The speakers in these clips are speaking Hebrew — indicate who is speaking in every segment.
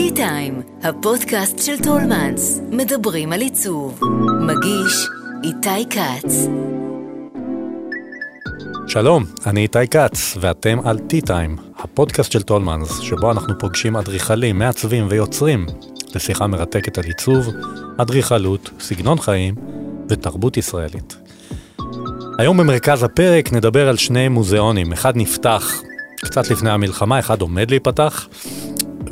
Speaker 1: Tea Time, הפודקאסט של טולמנס, מדברים על עיצוב. מגיש איתי כץ.
Speaker 2: שלום, אני איתי כץ, ואתם על Tea Time, הפודקאסט של טולמנס, שבו אנחנו פוגשים אדריכלים, מעצבים ויוצרים לשיחה מרתקת על עיצוב, אדריכלות, סגנון חיים ותרבות ישראלית. היום במרכז הפרק נדבר על שני מוזיאונים, אחד נפתח קצת לפני המלחמה, אחד עומד להיפתח,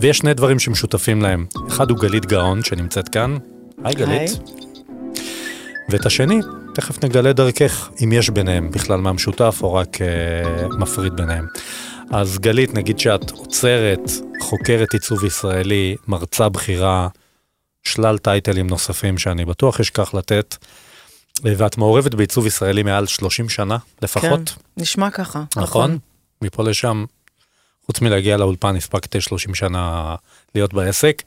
Speaker 2: ויש שני דברים שמשותפים להם. אחד הוא גלית גאון שנמצאת כאן, היי גלית. ואת השני, תכף נגלה דרכך, אם יש ביניהם בכלל מה משותף או רק uh, מפריד ביניהם. אז גלית, נגיד שאת עוצרת, חוקרת עיצוב ישראלי, מרצה בכירה, שלל טייטלים נוספים שאני בטוח אשכח לתת, ואת מעורבת בעיצוב ישראלי מעל 30 שנה לפחות.
Speaker 3: כן, נשמע ככה.
Speaker 2: נכון? נכון. מפה לשם, חוץ מלהגיע לאולפן, הספקת 30 שנה להיות בעסק.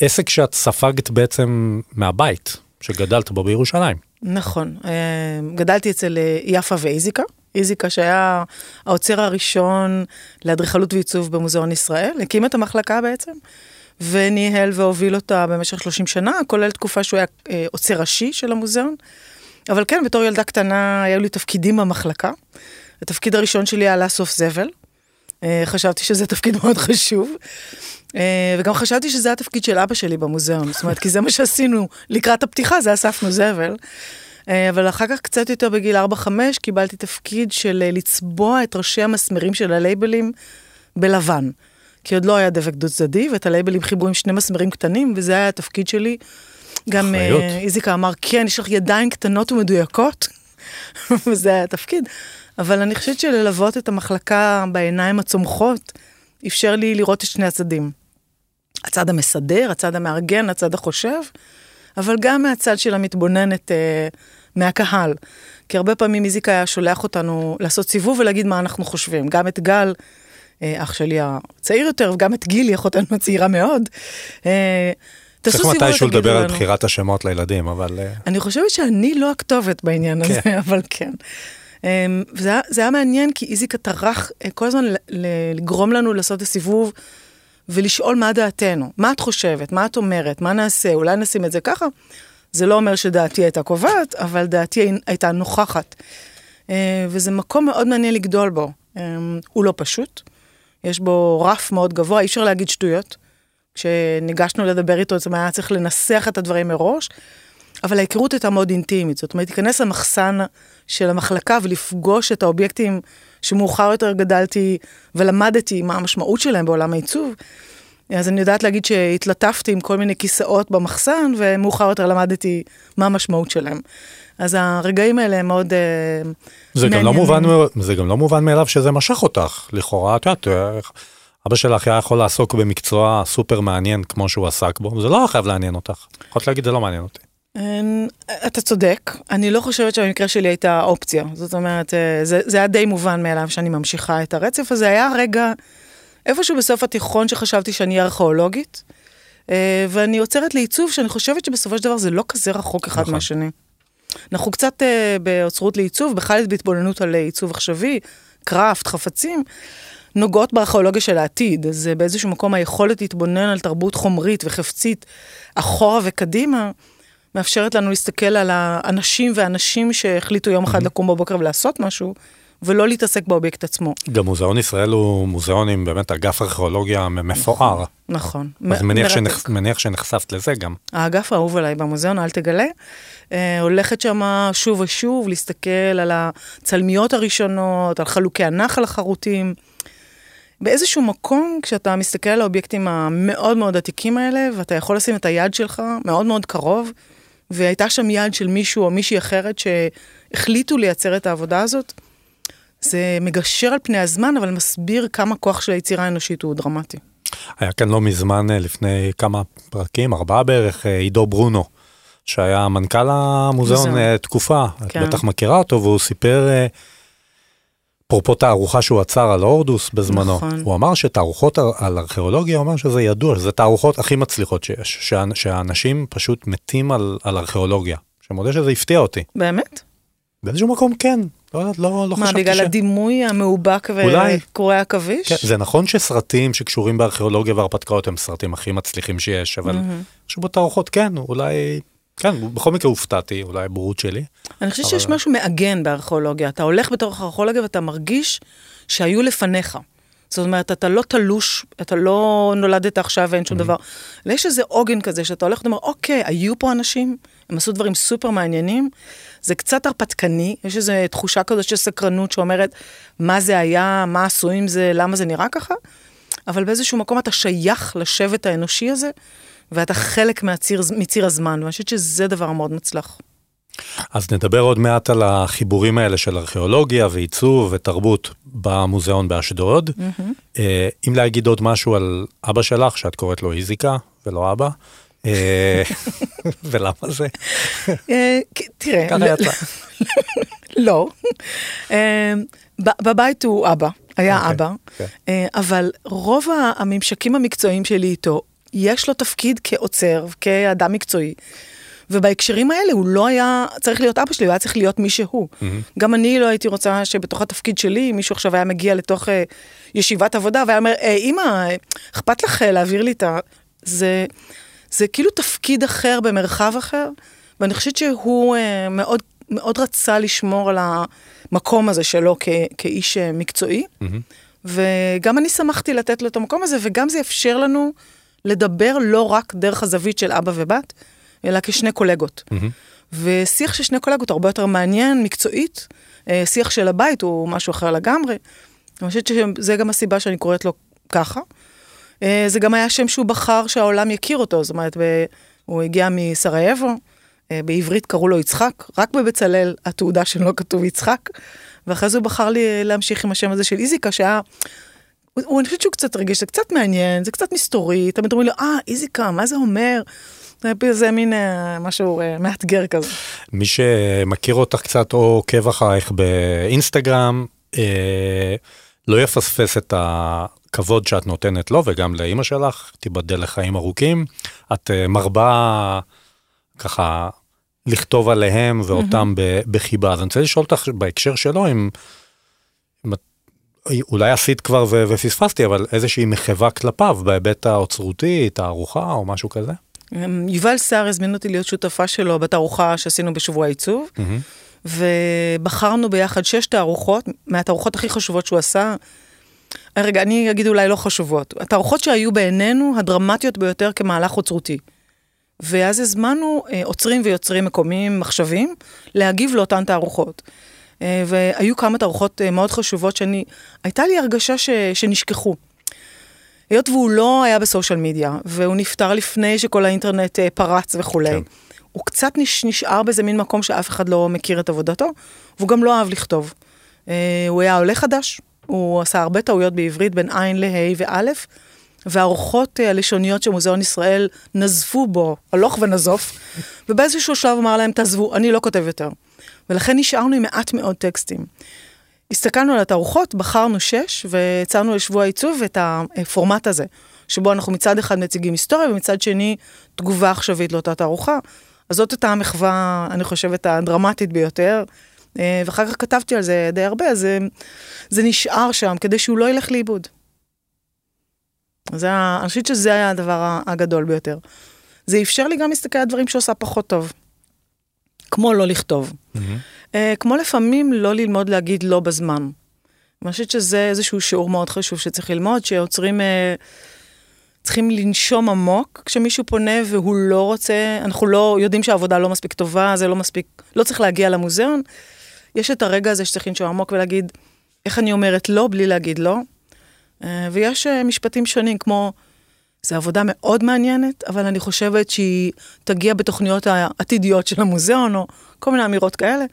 Speaker 2: עסק שאת ספגת בעצם מהבית, שגדלת בו בירושלים.
Speaker 3: נכון, אה, גדלתי אצל אה, יפה ואיזיקה. איזיקה שהיה האוצר הראשון לאדריכלות ועיצוב במוזיאון ישראל, הקים את המחלקה בעצם, וניהל והוביל אותה במשך 30 שנה, כולל תקופה שהוא היה אה, עוצר ראשי של המוזיאון. אבל כן, בתור ילדה קטנה היו לי תפקידים במחלקה. התפקיד הראשון שלי היה לאסוף זבל. אה, חשבתי שזה תפקיד מאוד חשוב. אה, וגם חשבתי שזה התפקיד של אבא שלי במוזיאון, זאת אומרת, כי זה מה שעשינו לקראת הפתיחה, זה אספנו זבל. אה, אבל אחר כך, קצת יותר בגיל 4-5, קיבלתי תפקיד של לצבוע את ראשי המסמרים של הלייבלים בלבן. כי עוד לא היה דבק דו צדדי, ואת הלייבלים חיברו עם שני מסמרים קטנים, וזה היה התפקיד שלי. גם איזיקה אמר, כן, יש לך ידיים קטנות ומדויקות, וזה היה התפקיד. אבל אני חושבת שללוות את המחלקה בעיניים הצומחות, אפשר לי לראות את שני הצדדים. הצד המסדר, הצד המארגן, הצד החושב, אבל גם מהצד של המתבוננת אה, מהקהל. כי הרבה פעמים איזיקה היה שולח אותנו לעשות סיבוב ולהגיד מה אנחנו חושבים. גם את גל, אה, אח שלי הצעיר יותר, וגם את גילי, אחותנו הצעירה מאוד. אה,
Speaker 2: תעשו סיבוב ותגידו לנו. צריך מתישהו לדבר על בחירת השמות לילדים, אבל... אה,
Speaker 3: אני חושבת שאני לא הכתובת בעניין כן. הזה, אבל כן. אמ, וזה היה מעניין, כי איזיקה טרח אה, כל הזמן לגרום לנו לעשות את הסיבוב ולשאול מה דעתנו. מה את חושבת? מה את אומרת? מה נעשה? אולי נשים את זה ככה? זה לא אומר שדעתי הייתה קובעת, אבל דעתי הייתה נוכחת. אה, וזה מקום מאוד מעניין לגדול בו. אמ, הוא לא פשוט, יש בו רף מאוד גבוה, אי אפשר להגיד שטויות. כשניגשנו לדבר איתו, זאת אומרת, היה צריך לנסח את הדברים מראש, אבל ההיכרות הייתה מאוד אינטימית. זאת אומרת, להיכנס למחסן של המחלקה ולפגוש את האובייקטים שמאוחר יותר גדלתי ולמדתי מה המשמעות שלהם בעולם העיצוב. אז אני יודעת להגיד שהתלטפתי עם כל מיני כיסאות במחסן, ומאוחר יותר למדתי מה המשמעות שלהם. אז הרגעים האלה הם מאוד uh,
Speaker 2: זה גם, לא מובן, זה גם לא מובן מאליו שזה משך אותך, לכאורה, את יודעת, אבא שלך היה יכול לעסוק במקצוע סופר מעניין כמו שהוא עסק בו, זה לא חייב לעניין אותך. יכולת להגיד, זה לא מעניין אותי.
Speaker 3: אתה צודק, אני לא חושבת שבמקרה שלי הייתה אופציה. זאת אומרת, אה, זה, זה היה די מובן מאליו שאני ממשיכה את הרצף הזה. היה רגע, איפשהו בסוף התיכון שחשבתי שאני ארכיאולוגית, אה, ואני עוצרת לעיצוב שאני חושבת שבסופו של דבר זה לא כזה רחוק אחד נכון. מהשני. אנחנו קצת uh, באוצרות לעיצוב, בכלל בהתבוננות על עיצוב עכשווי, קראפט, חפצים, נוגעות בארכיאולוגיה של העתיד. אז באיזשהו מקום היכולת להתבונן על תרבות חומרית וחפצית אחורה וקדימה, מאפשרת לנו להסתכל על האנשים והאנשים שהחליטו יום אחד לקום בבוקר ולעשות משהו, ולא להתעסק באובייקט עצמו.
Speaker 2: גם מוזיאון ישראל הוא מוזיאון עם באמת אגף ארכיאולוגיה מפואר.
Speaker 3: נכון.
Speaker 2: אז מניח, שנח, מניח שנחשפת לזה גם.
Speaker 3: האגף האהוב עליי במוזיאון, אל תגלה. אה, הולכת שם שוב ושוב להסתכל על הצלמיות הראשונות, על חלוקי הנחל החרוטים. באיזשהו מקום, כשאתה מסתכל על האובייקטים המאוד מאוד עתיקים האלה, ואתה יכול לשים את היד שלך מאוד מאוד קרוב, והייתה שם יד של מישהו או מישהי אחרת שהחליטו לייצר את העבודה הזאת. זה מגשר על פני הזמן, אבל מסביר כמה כוח של היצירה האנושית הוא דרמטי.
Speaker 2: היה כאן לא מזמן, אה, לפני כמה פרקים, ארבעה בערך, אה, עידו ברונו, שהיה מנכ"ל המוזיאון אה, תקופה, כן. את בטח מכירה אותו, והוא סיפר אפרופו תערוכה שהוא עצר על הורדוס בזמנו, נכון. הוא אמר שתערוכות על ארכיאולוגיה, הוא אמר שזה ידוע, שזה תערוכות הכי מצליחות שיש, שהאנשים פשוט מתים על, על ארכיאולוגיה, שמודה שזה הפתיע אותי.
Speaker 3: באמת?
Speaker 2: באיזשהו מקום כן. לא, לא, לא
Speaker 3: מה,
Speaker 2: חשבתי
Speaker 3: בגלל
Speaker 2: ש...
Speaker 3: הדימוי המאובק. וקורע עכביש?
Speaker 2: כן, זה נכון שסרטים שקשורים בארכיאולוגיה והרפתקאות הם סרטים הכי מצליחים שיש, אבל חשבו תערוכות כן, אולי, כן, בכל מקרה הופתעתי, אולי בורות שלי.
Speaker 3: אני חושבת
Speaker 2: אבל-
Speaker 3: שיש משהו מעגן בארכיאולוגיה. אתה הולך בתוך הארכיאולוגיה ואתה מרגיש שהיו לפניך. זאת אומרת, אתה לא תלוש, אתה לא נולדת עכשיו ואין שום דבר. אלא יש איזה עוגן כזה שאתה הולך ואומר, אוקיי, היו פה אנשים, הם עשו דברים סופר מעניינים. זה קצת הרפתקני, יש איזו תחושה כזאת של סקרנות שאומרת, מה זה היה, מה עשו עם זה, למה זה נראה ככה. אבל באיזשהו מקום אתה שייך לשבט האנושי הזה, ואתה חלק מהציר, מציר הזמן, ואני חושבת שזה דבר מאוד מוצלח.
Speaker 2: אז נדבר עוד מעט על החיבורים האלה של ארכיאולוגיה ועיצוב ותרבות במוזיאון באשדוד. אה, אם להגיד עוד משהו על אבא שלך, שאת קוראת לו איזיקה ולא אבא, אה, ולמה זה?
Speaker 3: אה, תראה,
Speaker 2: ככה
Speaker 3: לא-
Speaker 2: יצא.
Speaker 3: לא. בבית הוא אבא, היה
Speaker 2: אוקיי,
Speaker 3: אבא. אה, אבל רוב הממשקים המקצועיים שלי איתו, יש לו תפקיד כעוצר, כאדם מקצועי. ובהקשרים האלה הוא לא היה צריך להיות אבא שלי, הוא היה צריך להיות מי שהוא. גם אני לא הייתי רוצה שבתוך התפקיד שלי, מישהו עכשיו היה מגיע לתוך אה, ישיבת עבודה והיה אומר, אה, אה, אכפת לך להעביר לי את ה... זה, זה כאילו תפקיד אחר במרחב אחר, ואני חושבת שהוא אה, מאוד, מאוד רצה לשמור על המקום הזה שלו כ, כאיש אה, מקצועי, וגם אני שמחתי לתת לו את המקום הזה, וגם זה אפשר לנו לדבר לא רק דרך הזווית של אבא ובת, אלא כשני קולגות. ושיח של שני קולגות הרבה יותר מעניין, מקצועית. אה, שיח של הבית הוא משהו אחר לגמרי. אני חושבת שזה גם הסיבה שאני קוראת לו ככה. אה, זה גם היה שם שהוא בחר שהעולם יכיר אותו, זאת אומרת, הוא הגיע מסרייבו, אה, בעברית קראו לו יצחק, רק בבצלאל התעודה שלו כתוב יצחק, ואחרי זה הוא בחר לי להמשיך עם השם הזה של איזיקה, שהיה... הוא, אני חושבת שהוא קצת רגיש, זה קצת מעניין, זה קצת מסתורי, תמיד אומרים לו, אה, איזיקה, מה זה אומר? זה, מין אה, משהו אה, מאתגר כזה.
Speaker 2: מי שמכיר אותך קצת או עוקב אחרייך באינסטגרם, אה, לא יפספס את הכבוד שאת נותנת לו וגם לאימא שלך, תיבדל לחיים ארוכים. את אה, מרבה ככה לכתוב עליהם ואותם ב- בחיבה. אז אני רוצה לשאול אותך בהקשר שלו, אם, את, אולי עשית כבר ו- ופספסתי, אבל איזושהי מחווה כלפיו בהיבט האוצרותי, תערוכה או משהו כזה?
Speaker 3: אמ, יובל סער הזמין אותי להיות שותפה שלו בתערוכה שעשינו בשבוע העיצוב, ובחרנו ביחד שש תערוכות, מהתערוכות הכי חשובות שהוא עשה. רגע, אני אגיד אולי לא חשובות. התערוכות שהיו בעינינו הדרמטיות ביותר כמהלך אוצרותי. ואז הזמנו אה, עוצרים ויוצרים מקומיים, מחשבים, להגיב לאותן תערוכות. אה, והיו כמה תערוכות אה, מאוד חשובות שאני, הייתה לי הרגשה ש, שנשכחו. היות והוא לא היה בסושיאל מדיה, והוא נפטר לפני שכל האינטרנט אה, פרץ וכולי,
Speaker 2: כן.
Speaker 3: הוא קצת נש, נשאר באיזה מין מקום שאף אחד לא מכיר את עבודתו, והוא גם לא אהב לכתוב. הוא היה עולה חדש, הוא עשה הרבה טעויות בעברית בין עין לה' וא', והארוחות אה, הלשוניות של מוזיאון ישראל נזפו בו, הלוך ונזוף, ובאיזשהו שלב אמר להם, תעזבו, אני לא כותב יותר. ולכן נשארנו עם מעט מאוד טקסטים. הסתכלנו על התערוכות, בחרנו שש, והצענו לשבוע העיצוב את הפורמט הזה, שבו אנחנו מצד אחד מציגים היסטוריה, ומצד שני תגובה עכשווית לאותה תערוכה. אז זאת הייתה המחווה, אני חושבת, הדרמטית ביותר. אה, ואחר כך כתבתי על זה די הרבה, אז זה, זה נשאר שם כדי שהוא לא ילך לאיבוד. זה, אני חושבת שזה היה הדבר הגדול ביותר. זה אפשר לי גם להסתכל על דברים שעושה פחות טוב. כמו לא לכתוב. אה, כמו לפעמים לא ללמוד להגיד לא בזמן. אני חושבת שזה איזשהו שיעור מאוד חשוב שצריך ללמוד, שעוצרים, אה, צריכים לנשום עמוק כשמישהו פונה והוא לא רוצה, אנחנו לא יודעים שהעבודה לא מספיק טובה, זה לא מספיק, לא צריך להגיע למוזיאון. יש את הרגע הזה שצריך לנשום עמוק ולהגיד, איך אני אומרת לא בלי להגיד לא. אה, ויש משפטים שונים כמו, זו עבודה מאוד מעניינת, אבל אני חושבת שהיא תגיע בתוכניות העתידיות של המוזיאון, או כל מיני אמירות כאלה.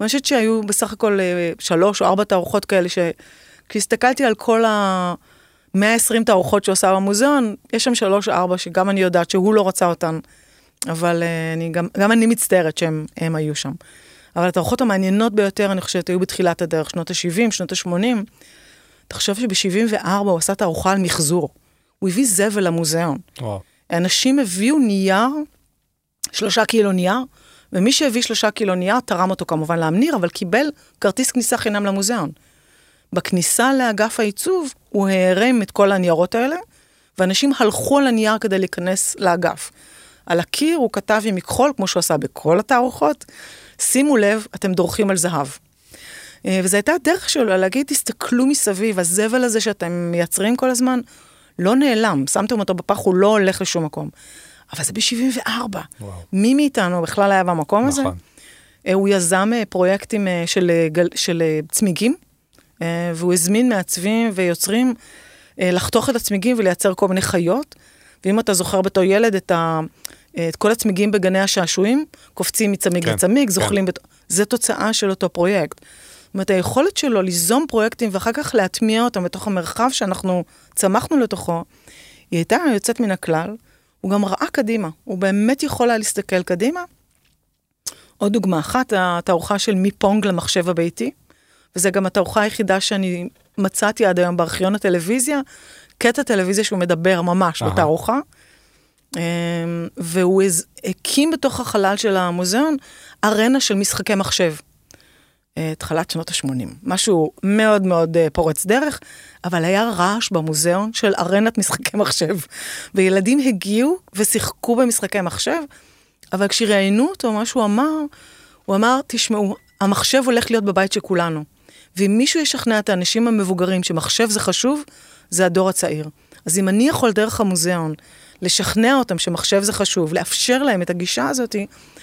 Speaker 3: ואני חושבת שהיו בסך הכל אה, שלוש או ארבע תערוכות כאלה, שכשהסתכלתי על כל ה-120 תערוכות שהוא עשה במוזיאון, יש שם שלוש ארבע שגם אני יודעת שהוא לא רצה אותן, אבל אה, אני, גם, גם אני מצטערת שהם הם היו שם. אבל התערוכות המעניינות ביותר, אני חושבת, היו בתחילת הדרך, שנות ה-70, שנות ה-80. תחשוב שב-74 הוא עשה תערוכה על מחזור. הוא הביא זבל למוזיאון.
Speaker 2: וואו.
Speaker 3: אנשים הביאו נייר, שלושה קילו נייר, ומי שהביא שלושה קילו נייר, תרם אותו כמובן לאמניר, אבל קיבל כרטיס כניסה חינם למוזיאון. בכניסה לאגף העיצוב, הוא הערם את כל הניירות האלה, ואנשים הלכו על הנייר כדי להיכנס לאגף. על הקיר הוא כתב עם מכחול, כמו שהוא עשה בכל התערוכות, שימו לב, אתם דורכים על זהב. אה, וזו הייתה הדרך שלו להגיד, תסתכלו מסביב, הזבל הזה שאתם מייצרים כל הזמן, לא נעלם, שמתם אותו בפח, הוא לא הולך לשום מקום. אבל זה ב-74. מי מאיתנו בכלל היה במקום נכון. הזה? אה, הוא יזם אה, פרויקטים של, של צמיגים, והוא הזמין מעצבים ויוצרים לחתוך את הצמיגים ולייצר כל מיני חיות. ואם אתה זוכר בתור ילד את, ה, את כל הצמיגים בגני השעשועים, קופצים מצמיג כן, לצמיג, כן. זוחלים, בת... זה תוצאה של אותו פרויקט. אומרת, היכולת שלו ליזום פרויקטים ואחר כך להטמיע אותם בתוך המרחב שאנחנו צמחנו לתוכו, היא הייתה יוצאת מן הכלל. הוא גם ראה קדימה, הוא באמת יכול היה להסתכל קדימה. עוד דוגמה אחת, התערוכה של מפונג למחשב הביתי, וזה גם התערוכה היחידה שאני מצאתי עד היום בארכיון הטלוויזיה, קטע טלוויזיה שהוא מדבר ממש uh-huh. בתערוכה. אמ, והוא הקים בתוך החלל של המוזיאון ארנה של משחקי מחשב. התחלת שנות ה-80, משהו מאוד מאוד אה, פורץ דרך, אבל היה רעש במוזיאון של ארנת משחקי מחשב. וילדים הגיעו ושיחקו במשחקי מחשב, אבל כשראיינו אותו, מה שהוא אמר, הוא אמר, תשמעו, המחשב הולך להיות בבית של כולנו. ואם מישהו ישכנע את האנשים המבוגרים שמחשב זה חשוב, זה הדור הצעיר. אז אם אני יכול דרך המוזיאון לשכנע אותם שמחשב זה חשוב, לאפשר להם את הגישה הזאת,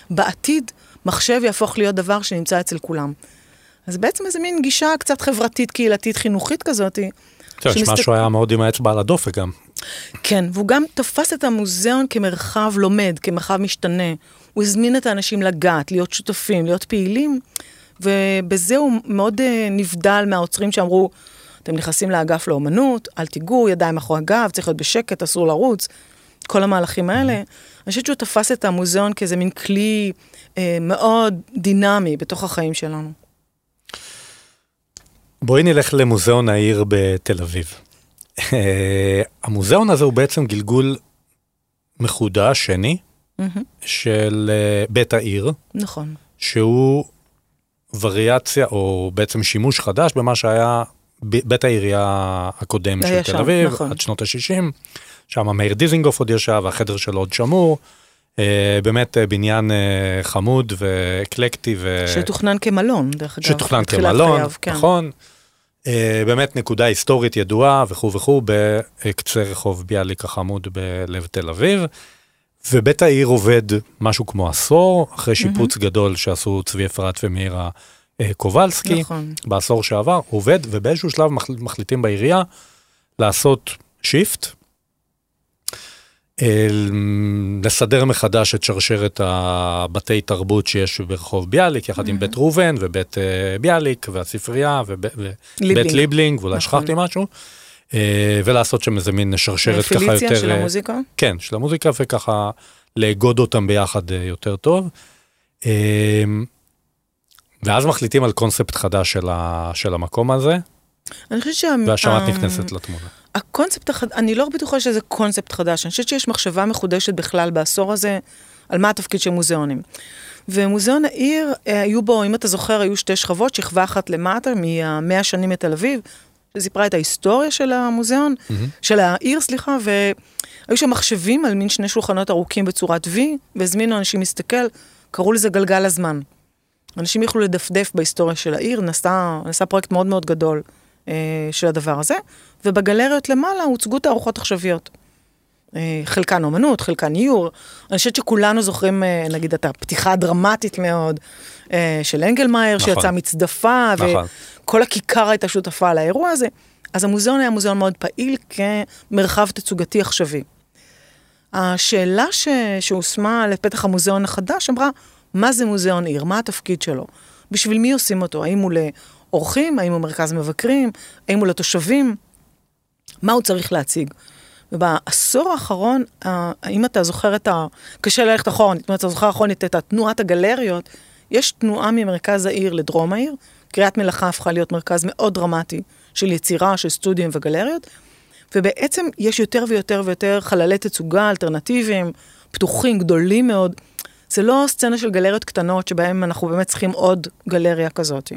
Speaker 3: בעתיד מחשב יהפוך להיות דבר שנמצא אצל כולם. אז בעצם איזה מין גישה קצת חברתית, קהילתית, חינוכית כזאת.
Speaker 2: כן, שמסת... משהו היה מאוד עם האצבע על הדופק גם.
Speaker 3: כן, והוא גם תפס את המוזיאון כמרחב לומד, כמרחב משתנה. הוא הזמין את האנשים לגעת, להיות שותפים, להיות פעילים, ובזה הוא מאוד uh, נבדל מהעוצרים שאמרו, אתם נכנסים לאגף לאומנות, אל תיגעו, ידיים מאחורי הגב, צריך להיות בשקט, אסור לרוץ. כל המהלכים האלה. אני חושבת שהוא תפס את המוזיאון כאיזה מין כלי אה, מאוד דינמי בתוך החיים שלנו.
Speaker 2: בואי נלך למוזיאון העיר בתל אביב. המוזיאון הזה הוא בעצם גלגול מחודש, שני, של אה, בית העיר.
Speaker 3: נכון.
Speaker 2: שהוא וריאציה, או בעצם שימוש חדש במה שהיה בית העירייה הקודם של תל אביב, נכון. עד שנות ה-60. שם מאיר דיזינגוף עוד ישב, והחדר שלו עוד שמור. אה, באמת אה, בניין אה, חמוד ואקלקטי. ו...
Speaker 3: שתוכנן כמלון, דרך
Speaker 2: אגב. שתוכנן כמלון, חייו, כן. נכון. באמת נקודה היסטורית ידועה וכו' וכו' בקצה רחוב ביאליק החמוד בלב תל אביב. ובית העיר עובד משהו כמו עשור, אחרי שיפוץ mm-hmm. גדול שעשו צבי אפרת ומאירה קובלסקי, נכון. בעשור שעבר, עובד, ובאיזשהו שלב מחליטים בעירייה לעשות shift, לסדר מחדש את שרשרת הבתי תרבות שיש ברחוב ביאליק, יחד עם בית ראובן ובית אה, ביאליק והספרייה ובית ליבלינג, ואולי נכון. שכחתי משהו. אה, ולעשות שם איזה מין שרשרת ככה יותר... פיליציה
Speaker 3: של המוזיקה?
Speaker 2: כן, של המוזיקה, וככה לאגוד אותם ביחד אה, יותר טוב. ואז מחליטים על קונספט חדש של המקום הזה.
Speaker 3: אני חושבת שה...
Speaker 2: והשם את נכנסת לתמונה.
Speaker 3: הקונספט החדש, אני לא בטוחה שזה קונספט חדש, אני חושבת שיש מחשבה מחודשת בכלל בעשור הזה, על מה התפקיד של מוזיאונים. ומוזיאון העיר, אה, היו בו, אם אתה זוכר, היו שתי שכבות, שכבה אחת למטה, מהמאה שנים מתל אביב, שסיפרה את ההיסטוריה של המוזיאון, mm-hmm. של העיר, סליחה, והיו שם מחשבים על מין שני שולחנות ארוכים בצורת V, והזמינו אנשים להסתכל, קראו לזה גלגל הזמן. אנשים יכלו לדפדף בהיסטוריה של העיר, נעשה, נעשה פרויקט מאוד מאוד גדול. אה, של הדבר הזה, ובגלריות למעלה הוצגו תערוכות עכשוויות. אה, חלקן אומנות, חלקן איור. אני חושבת שכולנו זוכרים, אה, נגיד, את הפתיחה הדרמטית מאוד של אנגלמאייר, נכון. שיצא מצדפה, נכון. וכל הכיכר הייתה שותפה לאירוע הזה. אז המוזיאון היה מוזיאון מאוד פעיל כמרחב תצוגתי עכשווי. השאלה ש... שהושמה לפתח המוזיאון החדש אמרה, מה זה מוזיאון עיר? מה התפקיד שלו? בשביל מי עושים אותו? האם הוא לאורחים? האם הוא מרכז מבקרים? האם הוא לתושבים? מה הוא צריך להציג? ובעשור האחרון, האם אתה זוכר את ה... קשה ללכת אחורנית, אם אתה זוכר אחרונית את תנועת הגלריות, יש תנועה ממרכז העיר לדרום העיר. קריית מלאכה הפכה להיות מרכז מאוד דרמטי של יצירה, של סטודיו וגלריות, ובעצם יש יותר ויותר ויותר חללי תצוגה אלטרנטיביים, פתוחים, גדולים מאוד. זה לא סצנה של גלריות קטנות שבהן אנחנו באמת צריכים עוד גלריה כזאת.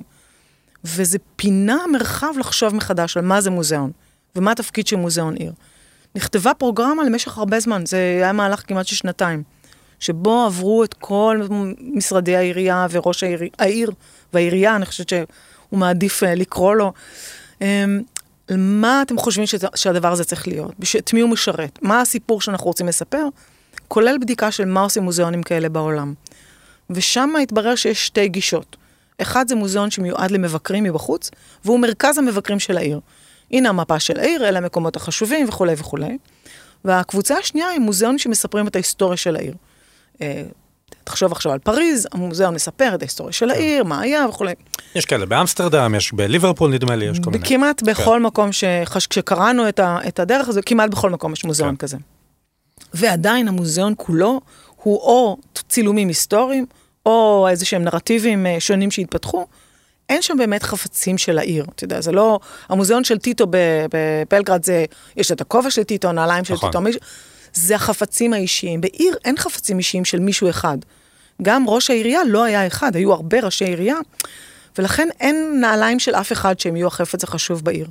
Speaker 3: וזה פינה מרחב לחשוב מחדש על מה זה מוזיאון, ומה התפקיד של מוזיאון עיר. נכתבה פרוגרמה למשך הרבה זמן, זה היה מהלך כמעט של שנתיים, שבו עברו את כל משרדי העירייה וראש העיר, העיר והעירייה, אני חושבת שהוא מעדיף uh, לקרוא לו. Um, מה אתם חושבים שהדבר הזה צריך להיות? את מי הוא משרת? מה הסיפור שאנחנו רוצים לספר? כולל בדיקה של מה עושים מוזיאונים כאלה בעולם. ושם התברר שיש שתי גישות. אחד זה מוזיאון שמיועד למבקרים מבחוץ, והוא מרכז המבקרים של העיר. הנה המפה של העיר, אלה המקומות החשובים וכולי וכולי. והקבוצה השנייה היא מוזיאון שמספרים את ההיסטוריה של העיר. אה, תחשוב עכשיו על פריז, המוזיאון מספר את ההיסטוריה של כן. העיר, מה היה וכולי.
Speaker 2: יש כאלה באמסטרדם, יש בליברפול נדמה לי, יש כל מיני.
Speaker 3: כמעט כן. בכל מקום שקראנו את הדרך הזו, כמעט בכל מקום יש מוזיאון כן. כזה. ועדיין המוזיאון כולו הוא או צילומים היסטוריים, או איזה שהם נרטיבים אה, שונים שהתפתחו, אין שם באמת חפצים של העיר, אתה יודע, זה לא, המוזיאון של טיטו בפלגרד זה, יש את הכובע של טיטו, הנעליים של נכון. טיטו, מישהו, זה החפצים האישיים. בעיר אין חפצים אישיים של מישהו אחד. גם ראש העירייה לא היה אחד, היו הרבה ראשי עירייה, ולכן אין נעליים של אף אחד שהם יהיו החפץ החשוב בעיר.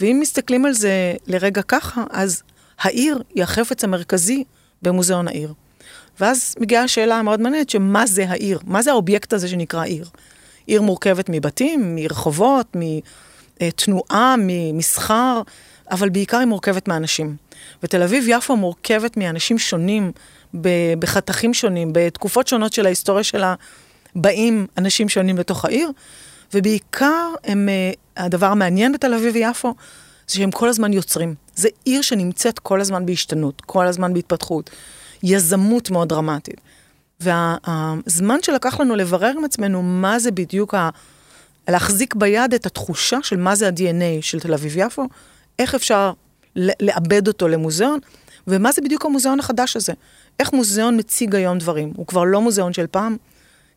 Speaker 3: ואם מסתכלים על זה לרגע ככה, אז העיר היא החפץ המרכזי במוזיאון העיר. ואז מגיעה השאלה המאוד מעניינת, שמה זה העיר? מה זה האובייקט הזה שנקרא עיר? עיר מורכבת מבתים, מרחובות, מתנועה, ממסחר, אבל בעיקר היא מורכבת מאנשים. ותל אביב-יפו מורכבת מאנשים שונים, בחתכים שונים, בתקופות שונות של ההיסטוריה שלה, באים אנשים שונים לתוך העיר, ובעיקר הם, אה, הדבר המעניין בתל אביב-יפו, זה שהם כל הזמן יוצרים. זה עיר שנמצאת כל הזמן בהשתנות, כל הזמן בהתפתחות. יזמות מאוד דרמטית. והזמן שלקח לנו לברר עם עצמנו מה זה בדיוק, ה... להחזיק ביד את התחושה של מה זה ה-DNA של תל אביב-יפו, איך אפשר לעבד אותו למוזיאון, ומה זה בדיוק המוזיאון החדש הזה. איך מוזיאון מציג היום דברים. הוא כבר לא מוזיאון של פעם,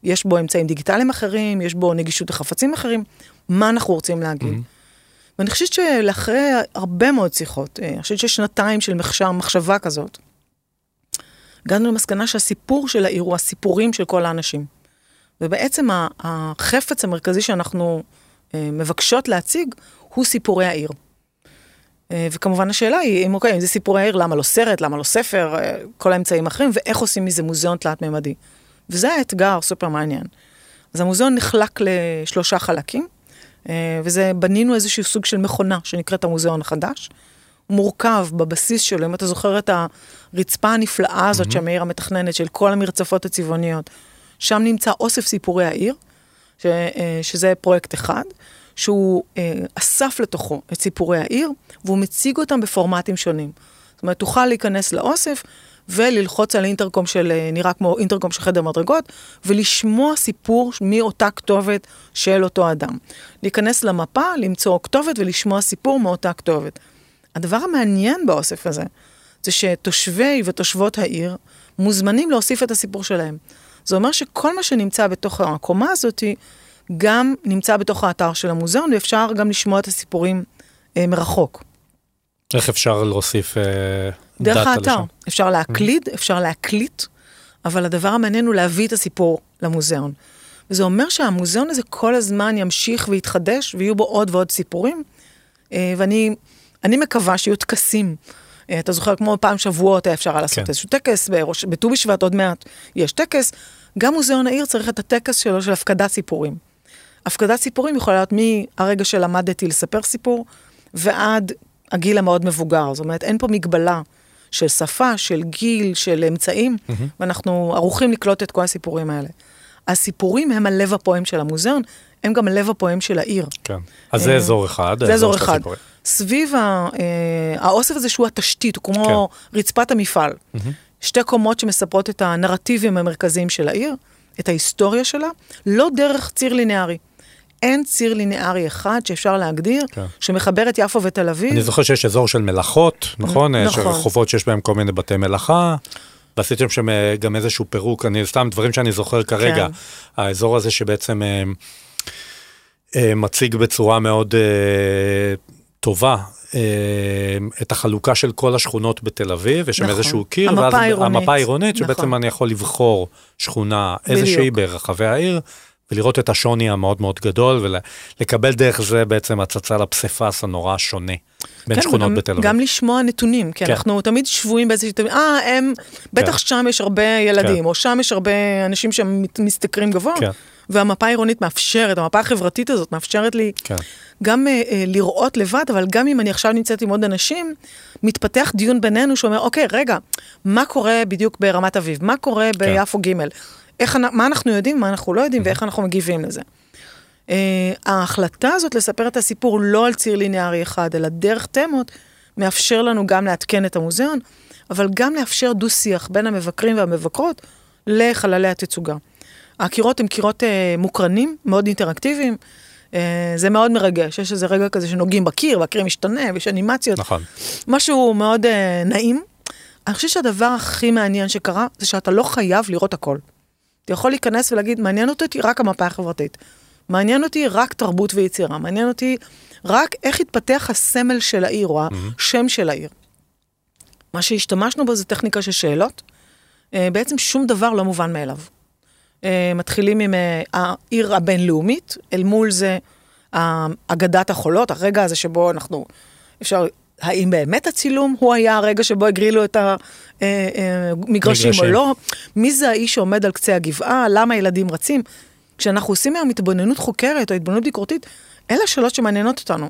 Speaker 3: יש בו אמצעים דיגיטליים אחרים, יש בו נגישות לחפצים אחרים, מה אנחנו רוצים להגיד. Mm-hmm. ואני חושבת שלאחרי הרבה מאוד שיחות, אה, אני חושבת ששנתיים של מחשב, מחשבה כזאת, הגענו למסקנה שהסיפור של העיר הוא הסיפורים של כל האנשים. ובעצם החפץ המרכזי שאנחנו אה, מבקשות להציג הוא סיפורי העיר. אה, וכמובן השאלה היא, אם אוקיי, אם זה סיפורי העיר, למה לא סרט, למה לא ספר, אה, כל האמצעים האחרים, ואיך עושים מזה מוזיאון תלת-ממדי. וזה האתגר סופר מעניין. אז המוזיאון נחלק לשלושה חלקים, וזה, בנינו איזשהו סוג של מכונה שנקראת המוזיאון החדש. מורכב בבסיס שלו, אם אתה זוכר את הרצפה הנפלאה הזאת mm-hmm. שמאיר המתכננת, של כל המרצפות הצבעוניות, שם נמצא אוסף סיפורי העיר, ש, אה, שזה פרויקט אחד, שהוא אה, אסף לתוכו את סיפורי העיר, והוא מציג אותם בפורמטים שונים. זאת אומרת, תוכל להיכנס לאוסף וללחוץ על אינטרקום של, אה, נראה כמו אינטרקום של חדר מדרגות, ולשמוע סיפור מאותה כתובת של אותו אדם. להיכנס למפה, למצוא כתובת ולשמוע סיפור מאותה כתובת. הדבר המעניין באוסף הזה, זה שתושבי ותושבות העיר מוזמנים להוסיף את הסיפור שלהם. זה אומר שכל מה שנמצא בתוך הקומה הזאת, גם נמצא בתוך האתר של המוזיאון, ואפשר גם לשמוע את הסיפורים אה, מרחוק.
Speaker 2: איך אפשר להוסיף אה,
Speaker 3: דרך דאטה האתר. לשם? אפשר להקליד, mm-hmm. אפשר להקליט, אבל הדבר המעניין הוא להביא את הסיפור למוזיאון. וזה אומר שהמוזיאון הזה כל הזמן ימשיך ויתחדש, ויהיו בו עוד ועוד סיפורים. אה, ואני אני מקווה שיהיו טקסים. אה, אתה זוכר, כמו פעם שבועות היה אפשר לעשות כן. איזשהו טקס, בט"ו בשבט עוד מעט יש טקס. גם מוזיאון העיר צריך את הטקס שלו של הפקדת סיפורים. הפקדת סיפורים יכולה להיות מהרגע שלמדתי לספר סיפור, ועד הגיל המאוד מבוגר. זאת אומרת, אין פה מגבלה של שפה, של גיל, של אמצעים, mm-hmm. ואנחנו ערוכים לקלוט את כל הסיפורים האלה. הסיפורים הם הלב הפועם של המוזיאון, הם גם הלב הפועם של העיר.
Speaker 2: כן, אז זה אה, אזור אחד.
Speaker 3: זה אזור אחד. הסיפורים. סביב אה, האוסף הזה שהוא התשתית, הוא כמו כן. רצפת המפעל. Mm-hmm. שתי קומות שמספרות את הנרטיבים המרכזיים של העיר, את ההיסטוריה שלה, לא דרך ציר לינארי. אין ציר לינארי אחד שאפשר להגדיר, כן. שמחבר את יפו ותל אביב.
Speaker 2: אני זוכר שיש אזור של מלאכות, נכון? נכון. רחובות שיש בהם כל מיני בתי מלאכה. ועשיתם שם אה, גם איזשהו פירוק, אני סתם דברים שאני זוכר כרגע. כן. האזור הזה שבעצם אה, אה, מציג בצורה מאוד... אה, טובה אה, את החלוקה של כל השכונות בתל אביב, יש שם
Speaker 3: נכון.
Speaker 2: איזשהו קיר,
Speaker 3: המפה
Speaker 2: ואז
Speaker 3: העירונית.
Speaker 2: המפה העירונית, שבעצם
Speaker 3: נכון.
Speaker 2: אני יכול לבחור שכונה איזושהי. ברחבי העיר, ולראות את השוני המאוד מאוד גדול, ולקבל דרך זה בעצם הצצה לפסיפס הנורא שונה בין
Speaker 3: כן,
Speaker 2: שכונות בתל אביב.
Speaker 3: גם לשמוע נתונים, כי
Speaker 2: כן.
Speaker 3: אנחנו תמיד שבויים באיזושהי, אה, הם, בטח שם יש הרבה ילדים,
Speaker 2: כן.
Speaker 3: או שם יש הרבה אנשים שמשתכרים גבוה,
Speaker 2: כן.
Speaker 3: והמפה העירונית מאפשרת, המפה החברתית הזאת מאפשרת לי
Speaker 2: כן.
Speaker 3: גם אה, אה, לראות לבד, אבל גם אם אני עכשיו נמצאת עם עוד אנשים, מתפתח דיון בינינו שאומר, אוקיי, רגע, מה קורה בדיוק ברמת אביב? מה קורה ביפו ג'? איך, מה אנחנו יודעים, מה אנחנו לא יודעים, ואיך אנחנו מגיבים לזה. Uh, ההחלטה הזאת לספר את הסיפור לא על ציר ליניארי אחד, אלא דרך תמות, מאפשר לנו גם לעדכן את המוזיאון, אבל גם לאפשר דו-שיח בין המבקרים והמבקרות לחללי התצוגה. הקירות הם קירות uh, מוקרנים, מאוד אינטראקטיביים, uh, זה מאוד מרגש, יש איזה רגע כזה שנוגעים בקיר, והקיר משתנה, ויש אנימציות,
Speaker 2: נכון.
Speaker 3: משהו מאוד uh, נעים. אני חושבת שהדבר הכי מעניין שקרה, זה שאתה לא חייב לראות הכל. אתה יכול להיכנס ולהגיד, מעניין אותי רק המפה החברתית. מעניין אותי רק תרבות ויצירה, מעניין אותי רק איך התפתח הסמל של העיר, או השם של העיר. מה שהשתמשנו בו זה טכניקה של שאלות. אה, בעצם שום דבר לא מובן מאליו. אה, מתחילים עם אה, העיר הבינלאומית, אל מול זה אה, אגדת החולות, הרגע הזה שבו אנחנו, אפשר, האם באמת הצילום הוא היה הרגע שבו הגרילו את המגרשים או
Speaker 2: מגרשים.
Speaker 3: לא? מי זה האיש שעומד על קצה הגבעה? למה ילדים רצים? כשאנחנו עושים היום התבוננות חוקרת או התבוננות ביקורתית, אלה השאלות שמעניינות אותנו.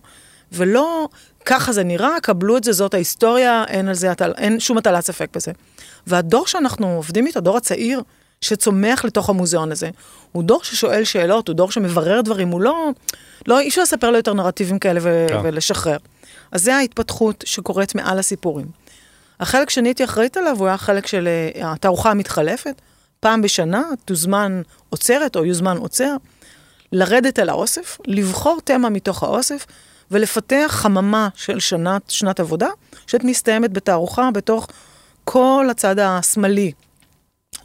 Speaker 3: ולא ככה זה נראה, קבלו את זה, זאת ההיסטוריה, אין על זה, אין שום הטלת ספק בזה. והדור שאנחנו עובדים איתו, הדור הצעיר, שצומח לתוך המוזיאון הזה, הוא דור ששואל שאלות, הוא דור שמברר דברים, הוא לא, לא, אי אפשר לספר לו יותר נרטיבים כאלה ו-
Speaker 2: כן.
Speaker 3: ולשחרר. אז זה ההתפתחות שקורית מעל הסיפורים. החלק שאני הייתי אחראית עליו הוא היה חלק של אה, התערוכה המתחלפת. פעם בשנה תוזמן עוצרת או יוזמן עוצר, לרדת אל האוסף, לבחור תמה מתוך האוסף ולפתח חממה של שנת, שנת עבודה, שאת מסתיימת בתערוכה בתוך כל הצד השמאלי,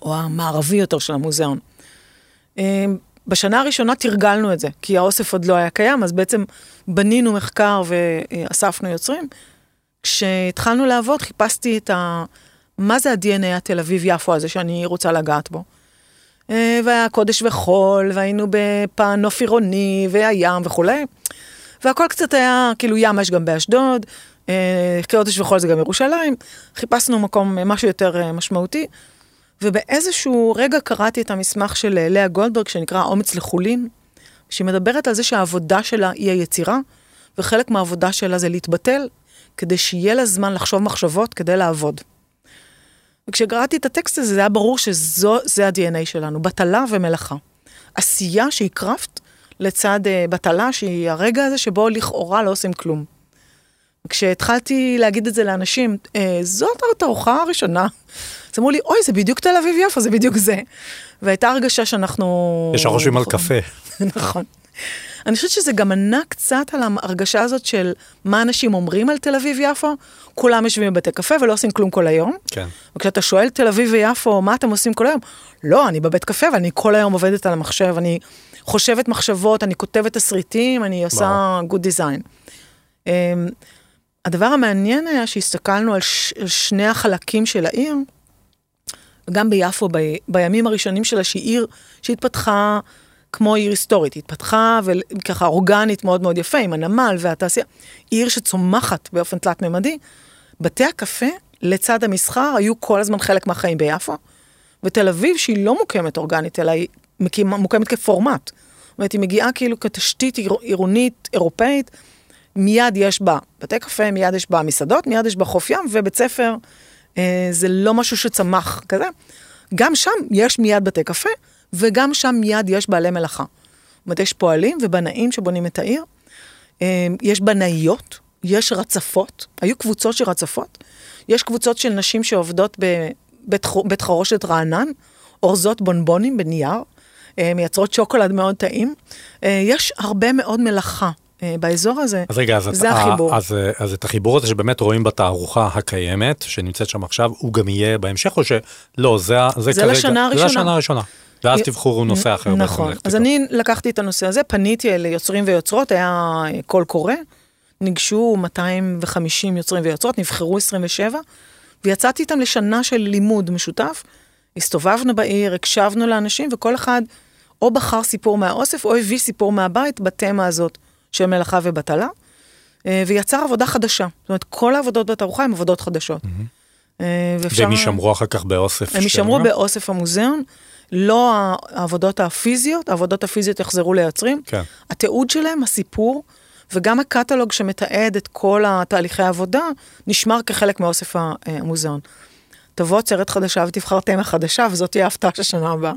Speaker 3: או המערבי יותר של המוזיאון. אה, בשנה הראשונה תרגלנו את זה, כי האוסף עוד לא היה קיים, אז בעצם בנינו מחקר ואספנו יוצרים. כשהתחלנו לעבוד, חיפשתי את ה... מה זה ה-DNA התל אביב-יפו הזה שאני רוצה לגעת בו. אה, והיה קודש וחול, והיינו בפן נוף עירוני, והים וכולי. והכל קצת היה, כאילו ים יש גם באשדוד, אה, קודש וחול זה גם ירושלים. חיפשנו מקום, משהו יותר אה, משמעותי. ובאיזשהו רגע קראתי את המסמך של אה, לאה גולדברג, שנקרא אומץ לחולין, שהיא מדברת על זה שהעבודה שלה היא היצירה, וחלק מהעבודה שלה זה להתבטל, כדי שיהיה לה זמן לחשוב מחשבות כדי לעבוד. וכשקראתי את הטקסט הזה, זה היה ברור שזה ה-DNA שלנו, בטלה ומלאכה. עשייה שהיא קראפט לצד uh, בטלה, שהיא הרגע הזה שבו לכאורה לא עושים כלום. כשהתחלתי להגיד את זה לאנשים, אה, זאת התערוכה הראשונה. אז אמרו לי, אוי, זה בדיוק תל אביב יפו, זה בדיוק זה. והייתה הרגשה שאנחנו...
Speaker 2: יש הרושמים על קפה.
Speaker 3: נכון. אני חושבת שזה גם ענה קצת על ההרגשה הזאת של מה אנשים אומרים על תל אביב-יפו, כולם יושבים בבתי קפה ולא עושים כלום כל היום.
Speaker 2: כן.
Speaker 3: וכשאתה שואל תל אביב ויפו, מה אתם עושים כל היום? לא, אני בבית קפה, אבל אני כל היום עובדת על המחשב, אני חושבת מחשבות, אני כותבת תסריטים, אני עושה good design. Um, הדבר המעניין היה שהסתכלנו על, ש- על שני החלקים של העיר, וגם ביפו, ב- בימים הראשונים שלה, שהיא עיר שהתפתחה כמו עיר היסטורית, התפתחה וככה אורגנית מאוד מאוד יפה, עם הנמל והתעשייה, עיר שצומחת באופן תלת-ממדי. בתי הקפה, לצד המסחר, היו כל הזמן חלק מהחיים ביפו, ותל אביב, שהיא לא מוקמת אורגנית, אלא היא מוקמת כפורמט. זאת אומרת, היא מגיעה כאילו כתשתית עיר- עירונית אירופאית, מיד יש בה בתי קפה, מיד יש בה מסעדות, מיד יש בה חוף ים, ובית ספר זה לא משהו שצמח כזה. גם שם יש מיד בתי קפה, וגם שם מיד יש בעלי מלאכה. זאת אומרת, יש פועלים ובנאים שבונים את העיר, אה, יש בנאיות, יש רצפות, היו קבוצות של רצפות, יש קבוצות של נשים שעובדות בבית בית חרושת רענן, אורזות בונבונים בנייר, אה, מייצרות שוקולד מאוד טעים. אה, יש הרבה מאוד מלאכה אה, באזור הזה,
Speaker 2: אז רגע, אז,
Speaker 3: זה
Speaker 2: את,
Speaker 3: החיבור.
Speaker 2: אז, אז את החיבור הזה שבאמת רואים בתערוכה הקיימת, שנמצאת שם עכשיו, הוא גם יהיה בהמשך, או שלא, זה, זה,
Speaker 3: זה
Speaker 2: כרגע,
Speaker 3: לשנה
Speaker 2: זה
Speaker 3: הראשונה.
Speaker 2: השנה הראשונה. ואז
Speaker 3: י-
Speaker 2: תבחרו נושא אחר.
Speaker 3: נכון. אז. אני לקחתי את הנושא הזה, פניתי אל יוצרים ויוצרות, היה אה, קול קורא, ניגשו 250 יוצרים ויוצרות, נבחרו 27, ויצאתי איתם לשנה של לימוד משותף. הסתובבנו בעיר, הקשבנו לאנשים, וכל אחד או בחר סיפור מהאוסף, או הביא סיפור מהבית בתמה הזאת של מלאכה ובטלה, אה, ויצר עבודה חדשה. זאת אומרת, כל העבודות בתערוכה הן עבודות חדשות. אה, ואפשר-
Speaker 2: והם יישמרו אחר כך באוסף
Speaker 3: הם יישמרו באוסף המוזיאון, לא העבודות הפיזיות, העבודות הפיזיות יחזרו ליוצרים.
Speaker 2: כן.
Speaker 3: התיעוד שלהם, הסיפור, וגם הקטלוג שמתעד את כל התהליכי העבודה, נשמר כחלק מאוסף אה, המוזיאון. תבוא עצרת חדשה ותבחר תמה חדשה, וזאת תהיה ההפתעה של שנה הבאה.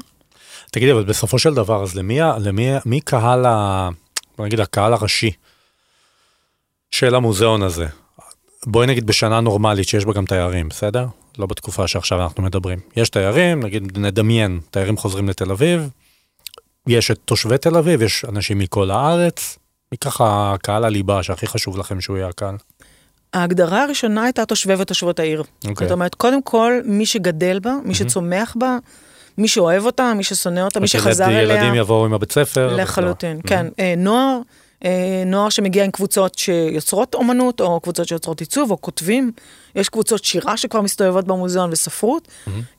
Speaker 2: תגידי, אבל בסופו של דבר, אז למי, למי, מי קהל ה... בוא נגיד, הקהל הראשי של המוזיאון הזה? בואי נגיד בשנה נורמלית שיש בה גם תיירים, בסדר? לא בתקופה שעכשיו אנחנו מדברים. יש תיירים, נגיד נדמיין, תיירים חוזרים לתל אביב, יש את תושבי תל אביב, יש אנשים מכל הארץ, מי ככה קהל הליבה שהכי חשוב לכם שהוא יהיה הקהל?
Speaker 3: ההגדרה הראשונה הייתה תושבי ותושבות העיר.
Speaker 2: אוקיי.
Speaker 3: זאת אומרת, קודם כל, מי שגדל בה, מי שצומח בה, מי שאוהב אותה, מי ששונא אותה, מי שחזר
Speaker 2: ילד-
Speaker 3: אליה.
Speaker 2: ילדים יבואו עם הבית ספר.
Speaker 3: לחלוטין,
Speaker 2: וכו'.
Speaker 3: כן. אה, נוער, אה, נוער שמגיע עם קבוצות שיוצרות אומנות, או קבוצות שיוצרות עיצוב, או כותבים. יש קבוצות שירה שכבר מסתובבות במוזיאון וספרות,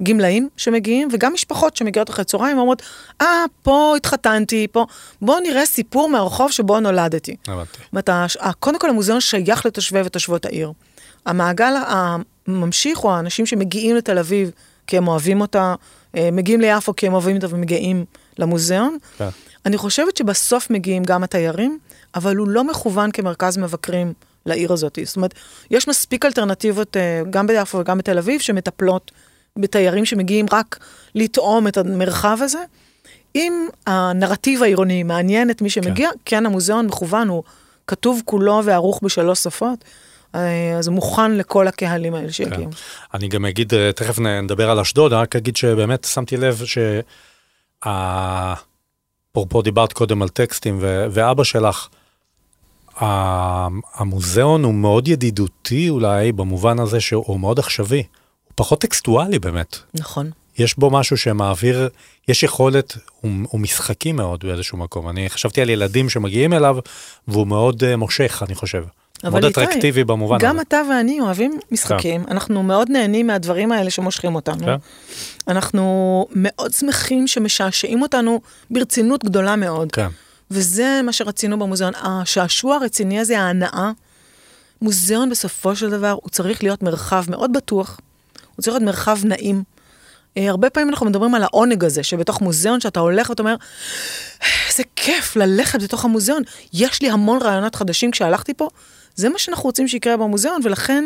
Speaker 3: גמלאים שמגיעים, וגם משפחות שמגיעות אחרי צהריים ואומרות, אה, פה התחתנתי, פה, בואו נראה סיפור מהרחוב שבו נולדתי.
Speaker 2: הבנתי.
Speaker 3: זאת אומרת, הש- ה- קודם כל המוזיאון שייך לתושבי ותושבות העיר. המעגל הממשיך הוא האנשים שמגיעים לתל אביב כי הם אוהבים אותה, אה, מגיעים ליפו כי הם אוהבים אותה ומגיעים למוזיאון.
Speaker 2: כן.
Speaker 3: אני חושבת שבסוף מגיעים גם התיירים, אבל הוא לא מכוון כמרכז מבקרים לעיר הזאת. זאת אומרת, יש מספיק אלטרנטיבות אה, גם ביפו וגם בתל אביב שמטפלות בתיירים שמגיעים רק לטעום את המרחב הזה. אם הנרטיב העירוני מעניין את מי שמגיע, כן, כן המוזיאון מכוון, הוא כתוב כולו וערוך בשלוש שפות, אה, אז הוא מוכן לכל הקהלים האלה שיגיעו.
Speaker 2: אני גם אגיד, אה, תכף נדבר על אשדוד, רק אגיד שבאמת שמתי לב אפרופו דיברת קודם על טקסטים, ו- ואבא שלך, המוזיאון הוא מאוד ידידותי אולי, במובן הזה שהוא מאוד עכשווי. הוא פחות טקסטואלי באמת.
Speaker 3: נכון.
Speaker 2: יש בו משהו שמעביר, יש יכולת, הוא, הוא משחקי מאוד באיזשהו מקום. אני חשבתי על ילדים שמגיעים אליו, והוא מאוד uh, מושך, אני חושב. מאוד אטרקטיבי במובן
Speaker 3: גם
Speaker 2: הזה.
Speaker 3: אתה ואני אוהבים משחקים, אנחנו מאוד נהנים מהדברים האלה שמושכים אותנו.
Speaker 2: כן.
Speaker 3: אנחנו מאוד שמחים שמשעשעים אותנו ברצינות גדולה מאוד.
Speaker 2: כן.
Speaker 3: וזה מה שרצינו במוזיאון. השעשוע הרציני הזה, ההנאה, מוזיאון בסופו של דבר, הוא צריך להיות מרחב מאוד בטוח, הוא צריך להיות מרחב נעים. אה, הרבה פעמים אנחנו מדברים על העונג הזה, שבתוך מוזיאון, שאתה הולך ואתה אומר, איזה כיף ללכת בתוך המוזיאון. יש לי המון רעיונות חדשים כשהלכתי פה. זה מה שאנחנו רוצים שיקרה במוזיאון, ולכן,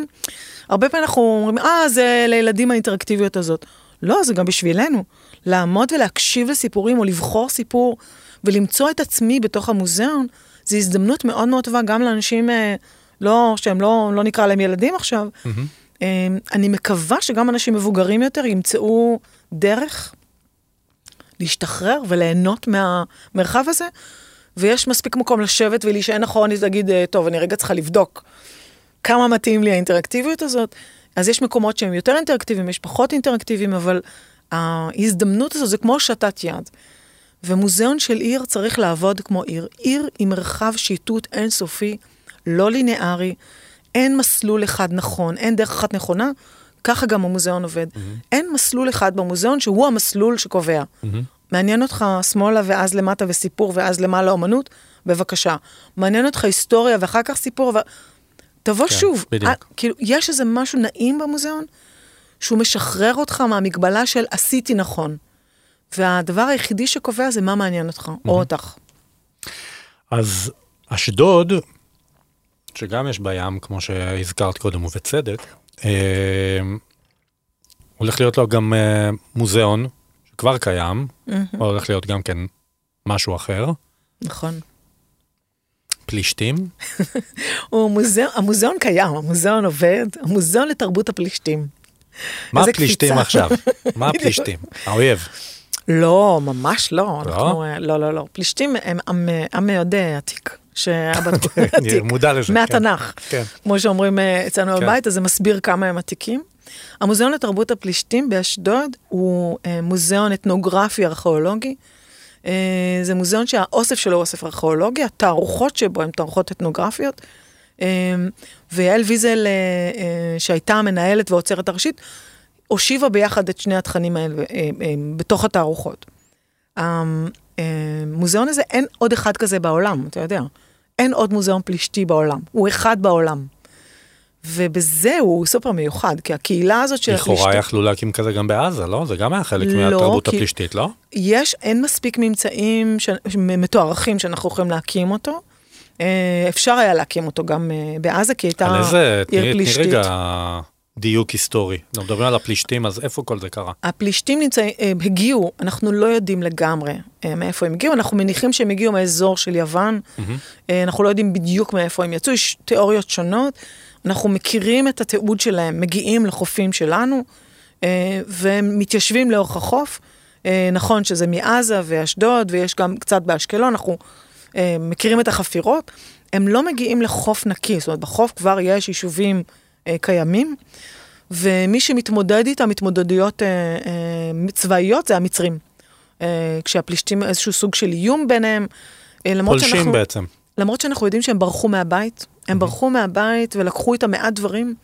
Speaker 3: הרבה פעמים אנחנו אומרים, אה, זה לילדים האינטראקטיביות הזאת. לא, זה גם בשבילנו. לעמוד ולהקשיב לסיפורים, או לבחור סיפור, ולמצוא את עצמי בתוך המוזיאון, זו הזדמנות מאוד מאוד טובה גם לאנשים, אה, לא, שהם לא, לא נקרא להם ילדים עכשיו. אה, אני מקווה שגם אנשים מבוגרים יותר ימצאו דרך להשתחרר וליהנות מהמרחב הזה, ויש מספיק מקום לשבת ולהישען אחורנית ולהגיד, אה, טוב, אני רגע צריכה לבדוק כמה מתאים לי האינטראקטיביות הזאת. אז יש מקומות שהם יותר אינטראקטיביים, יש פחות אינטראקטיביים, אבל ההזדמנות הזו זה כמו שתת יד. ומוזיאון של עיר צריך לעבוד כמו עיר. עיר עם מרחב שיטוט אינסופי, לא לינארי, אין מסלול אחד נכון, אין דרך אחת נכונה, ככה גם המוזיאון עובד. Mm-hmm. אין מסלול אחד במוזיאון שהוא המסלול שקובע. Mm-hmm. מעניין אותך שמאלה ואז למטה וסיפור ואז למעלה אומנות? בבקשה. מעניין אותך היסטוריה ואחר כך סיפור ו... תבוא
Speaker 2: כן,
Speaker 3: שוב.
Speaker 2: בדיוק.
Speaker 3: אה, כאילו, יש איזה משהו נעים במוזיאון, שהוא משחרר אותך מהמגבלה של עשיתי נכון. והדבר היחידי שקובע זה מה מעניין אותך, או אותך.
Speaker 2: אז אשדוד, שגם יש בה ים, כמו שהזכרת קודם, ובצדק, אה, הולך להיות לו גם אה, מוזיאון, שכבר קיים, או הולך להיות גם כן משהו אחר,
Speaker 3: נכון.
Speaker 2: פלישתים.
Speaker 3: הוא מוזיאון, המוזיאון קיים, המוזיאון עובד, המוזיאון לתרבות הפלישתים.
Speaker 2: מה הפלישתים. עכשיו? מה הפלישתים? האויב.
Speaker 3: לא, ממש לא. אנחנו, אה, לא, לא, לא. פלישתים הם עם, עם מאוד אה, עתיק,
Speaker 2: אני
Speaker 3: עתיק.
Speaker 2: מודע לזה.
Speaker 3: מהתנ"ך.
Speaker 2: כן.
Speaker 3: כמו שאומרים אה, אצלנו
Speaker 2: כן.
Speaker 3: בבית, אז זה מסביר כמה הם עתיקים. המוזיאון לתרבות הפלישתים באשדוד הוא אה, מוזיאון אתנוגרפי ארכיאולוגי. אה, זה מוזיאון שהאוסף שלו הוא אוסף ארכיאולוגי, התערוכות שבו הן תערוכות אתנוגרפיות. אה, ויעל ויזל, אה, אה, שהייתה המנהלת והעוצרת הראשית, הושיבה ביחד את שני התכנים האלה אה, אה, בתוך התערוכות. המוזיאון הזה, אין עוד אחד כזה בעולם, אתה יודע. אין עוד מוזיאון פלישתי בעולם, הוא אחד בעולם. ובזה הוא סופר מיוחד, כי הקהילה הזאת של הפלישתים...
Speaker 2: לכאורה יכלו להקים כזה גם בעזה, לא? זה גם היה חלק לא, מהתרבות כי... הפלישתית, לא?
Speaker 3: יש, אין מספיק ממצאים ש... מתוארכים שאנחנו יכולים להקים אותו. אה, אפשר היה להקים אותו גם אה, בעזה, כי הייתה עיר פלישתית. תני רגע
Speaker 2: דיוק היסטורי. אנחנו מדברים על הפלישתים, אז איפה כל זה קרה?
Speaker 3: הפלישתים נמצא, אה, הגיעו, אנחנו לא יודעים לגמרי מאיפה הם הגיעו, אנחנו מניחים שהם הגיעו מהאזור של יוון, mm-hmm. אנחנו לא יודעים בדיוק מאיפה הם יצאו, יש תיאוריות שונות. אנחנו מכירים את התיעוד שלהם, מגיעים לחופים שלנו, והם מתיישבים לאורך החוף. נכון שזה מעזה ואשדוד, ויש גם קצת באשקלון, אנחנו אה, מכירים את החפירות, הם לא מגיעים לחוף נקי, זאת אומרת, בחוף כבר יש יישובים אה, קיימים, ומי שמתמודד איתם, התמודדויות אה, אה, צבאיות, זה המצרים. אה, כשהפלישתים איזשהו סוג של איום ביניהם.
Speaker 2: אה, פולשים שאנחנו, בעצם.
Speaker 3: למרות שאנחנו יודעים שהם ברחו מהבית, הם mm-hmm. ברחו מהבית ולקחו איתם מעט דברים,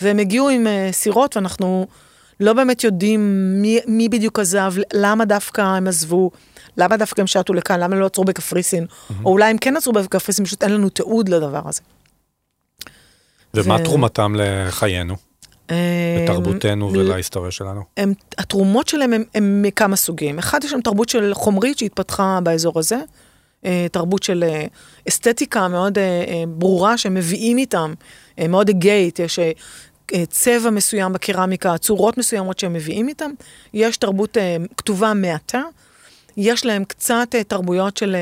Speaker 3: והם הגיעו עם אה, סירות, ואנחנו לא באמת יודעים מי, מי בדיוק עזב, למה דווקא הם עזבו. למה דווקא הם שטו לכאן, למה הם לא עצרו בקפריסין, mm-hmm. או אולי הם כן עצרו בקפריסין, פשוט אין לנו תיעוד לדבר הזה.
Speaker 2: ומה ו... תרומתם לחיינו? אה, לתרבותנו ולהיסטוריה שלנו?
Speaker 3: הם, התרומות שלהם הם מכמה סוגים. אחד, יש שם תרבות של חומרית שהתפתחה באזור הזה, תרבות של אה, אסתטיקה מאוד ברורה שהם מביאים איתם, מאוד אגאית, יש צבע מסוים בקרמיקה, צורות מסוימות שהם מביאים איתם. יש תרבות כתובה מעטה, יש להם קצת תרבויות של